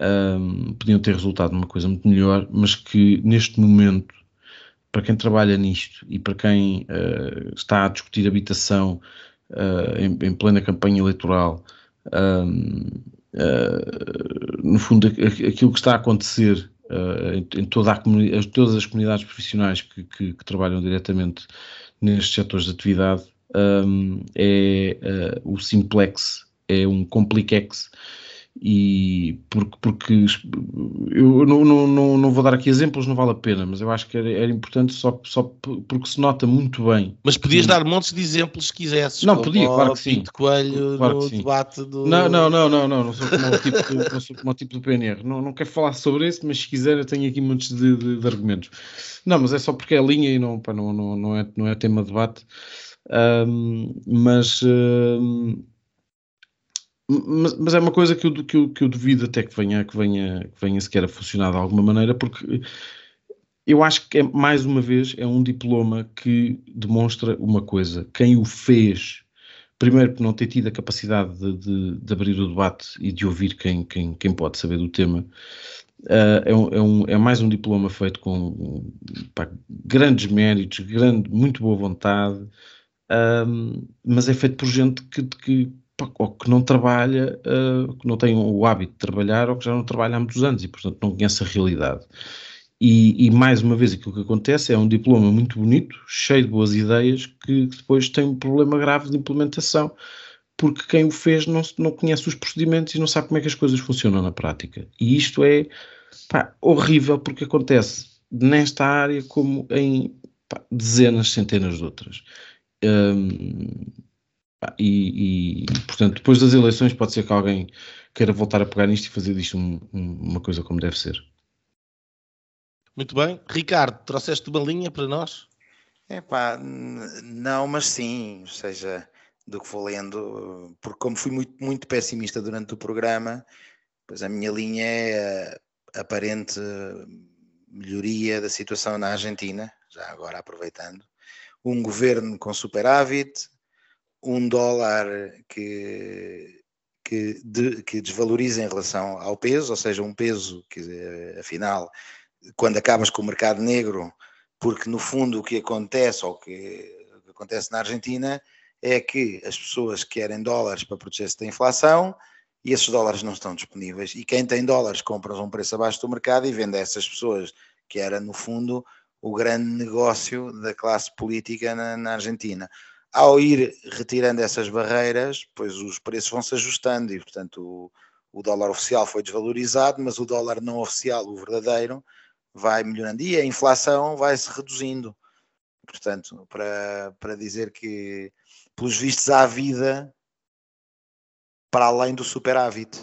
um, podiam ter resultado numa coisa muito melhor, mas que neste momento, para quem trabalha nisto e para quem uh, está a discutir habitação uh, em, em, plena campanha eleitoral, um, uh, ah, no fundo, aquilo que está a acontecer em, em toda a todas as comunidades profissionais que, que, que trabalham diretamente nestes setores de atividade um, é o simplex é um complexex e porque, porque eu não, não, não, vou dar aqui exemplos, não vale a pena, mas eu acho que era, era importante só, só porque se nota muito bem. Mas podias dar montes de exemplos se quisesses. Não, podia, claro que sim. Coelho claro no debate do. Não, não, não, não, não, não sou como o tipo, não sou como o tipo do PNR. Não, não quero falar sobre isso, mas se quiser eu tenho aqui muitos de, de, argumentos. Não, mas é só porque é linha e não, pá, não, não, não, é, não é tema de debate. Mas. Mas, mas, é uma coisa que eu, que, eu, que eu duvido até que venha, que, venha, que venha sequer a funcionar de alguma maneira, porque eu acho que é, mais uma vez é um diploma que demonstra uma coisa. Quem o fez, primeiro por não ter tido a capacidade de, de, de abrir o debate e de ouvir quem, quem, quem pode saber do tema, uh, é, um, é, um, é, mais um diploma feito com pá, grandes méritos, grande, muito boa vontade, um, mas é feito por gente que, que ou que não trabalha, uh, que não tem o hábito de trabalhar ou que já não trabalha há muitos anos e, portanto, não conhece a realidade. E, e, mais uma vez aquilo que acontece é um diploma muito bonito, cheio de boas ideias, que depois tem um problema grave de implementação, porque quem o fez não, não conhece os procedimentos e não sabe como é que as coisas funcionam na prática. E isto é pá, horrível porque acontece nesta área como em pá, dezenas, centenas de outras. Um, e, e, portanto, depois das eleições, pode ser que alguém queira voltar a pegar nisto e fazer disto um, um, uma coisa como deve ser. Muito bem. Ricardo, trouxeste uma linha para nós? É pá, não, mas sim, ou seja, do que vou lendo, porque como fui muito, muito pessimista durante o programa, pois a minha linha é aparente melhoria da situação na Argentina, já agora aproveitando, um governo com superávit, um dólar que, que, de, que desvaloriza em relação ao peso, ou seja, um peso que, afinal, quando acabas com o mercado negro, porque no fundo o que acontece, ou que, o que acontece na Argentina, é que as pessoas querem dólares para proteger-se da inflação e esses dólares não estão disponíveis. E quem tem dólares compra a um preço abaixo do mercado e vende a essas pessoas, que era no fundo o grande negócio da classe política na, na Argentina. Ao ir retirando essas barreiras, pois os preços vão se ajustando e, portanto, o, o dólar oficial foi desvalorizado, mas o dólar não oficial, o verdadeiro, vai melhorando e a inflação vai se reduzindo. Portanto, para, para dizer que, pelos vistos, há vida para além do superávit.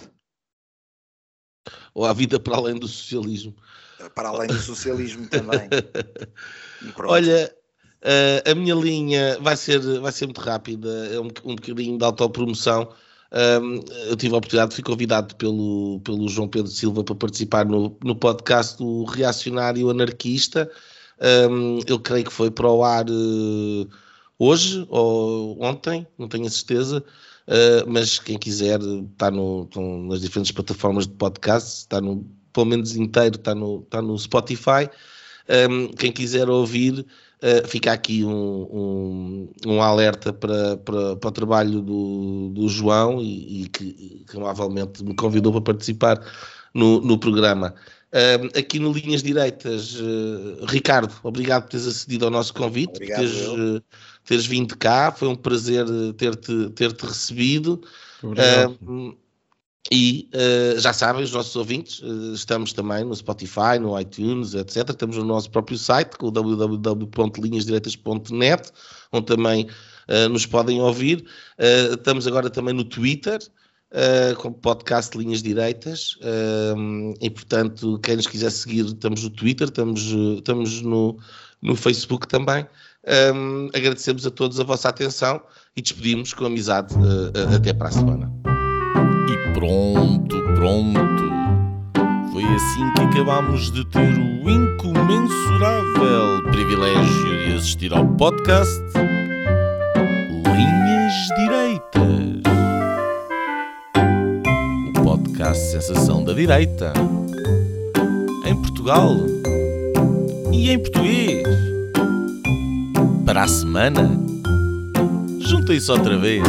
Ou há vida para além do socialismo. Para além do socialismo também. *laughs* Olha, uh, a minha linha vai ser, vai ser muito rápida, é um, um bocadinho de autopromoção. Um, eu tive a oportunidade, fui convidado pelo, pelo João Pedro Silva para participar no, no podcast do Reacionário Anarquista. Um, ele creio que foi para o ar uh, hoje ou ontem, não tenho a certeza. Uh, mas quem quiser está no, nas diferentes plataformas de podcast, está no, pelo menos inteiro, está no, está no Spotify. Um, quem quiser ouvir, uh, fica aqui um, um, um alerta para, para, para, o trabalho do, do João e, e que, que amavelmente me convidou para participar no, no programa. Uh, aqui no Linhas Direitas, uh, Ricardo, obrigado por teres acedido ao nosso convite, obrigado, por teres, uh, teres vindo cá, foi um prazer ter-te ter -te recebido. E já sabem, os nossos ouvintes, estamos também no Spotify, no iTunes, etc. Estamos no nosso próprio site, com o www.linhasdireitas.net, onde também nos podem ouvir. estamos agora também no Twitter, uh, com podcast Linhas Direitas. Uh, e, portanto, quem nos quiser seguir, estamos no Twitter, estamos, estamos no, no Facebook também. Agradecemos a todos a vossa atenção e despedimos com amizade uh, até para a semana. Pronto, pronto. Foi assim que acabámos de ter o incomensurável privilégio de assistir ao podcast Linhas Direitas a sensação da direita. Em Portugal. E em português. Para a semana. Juntem-se outra vez.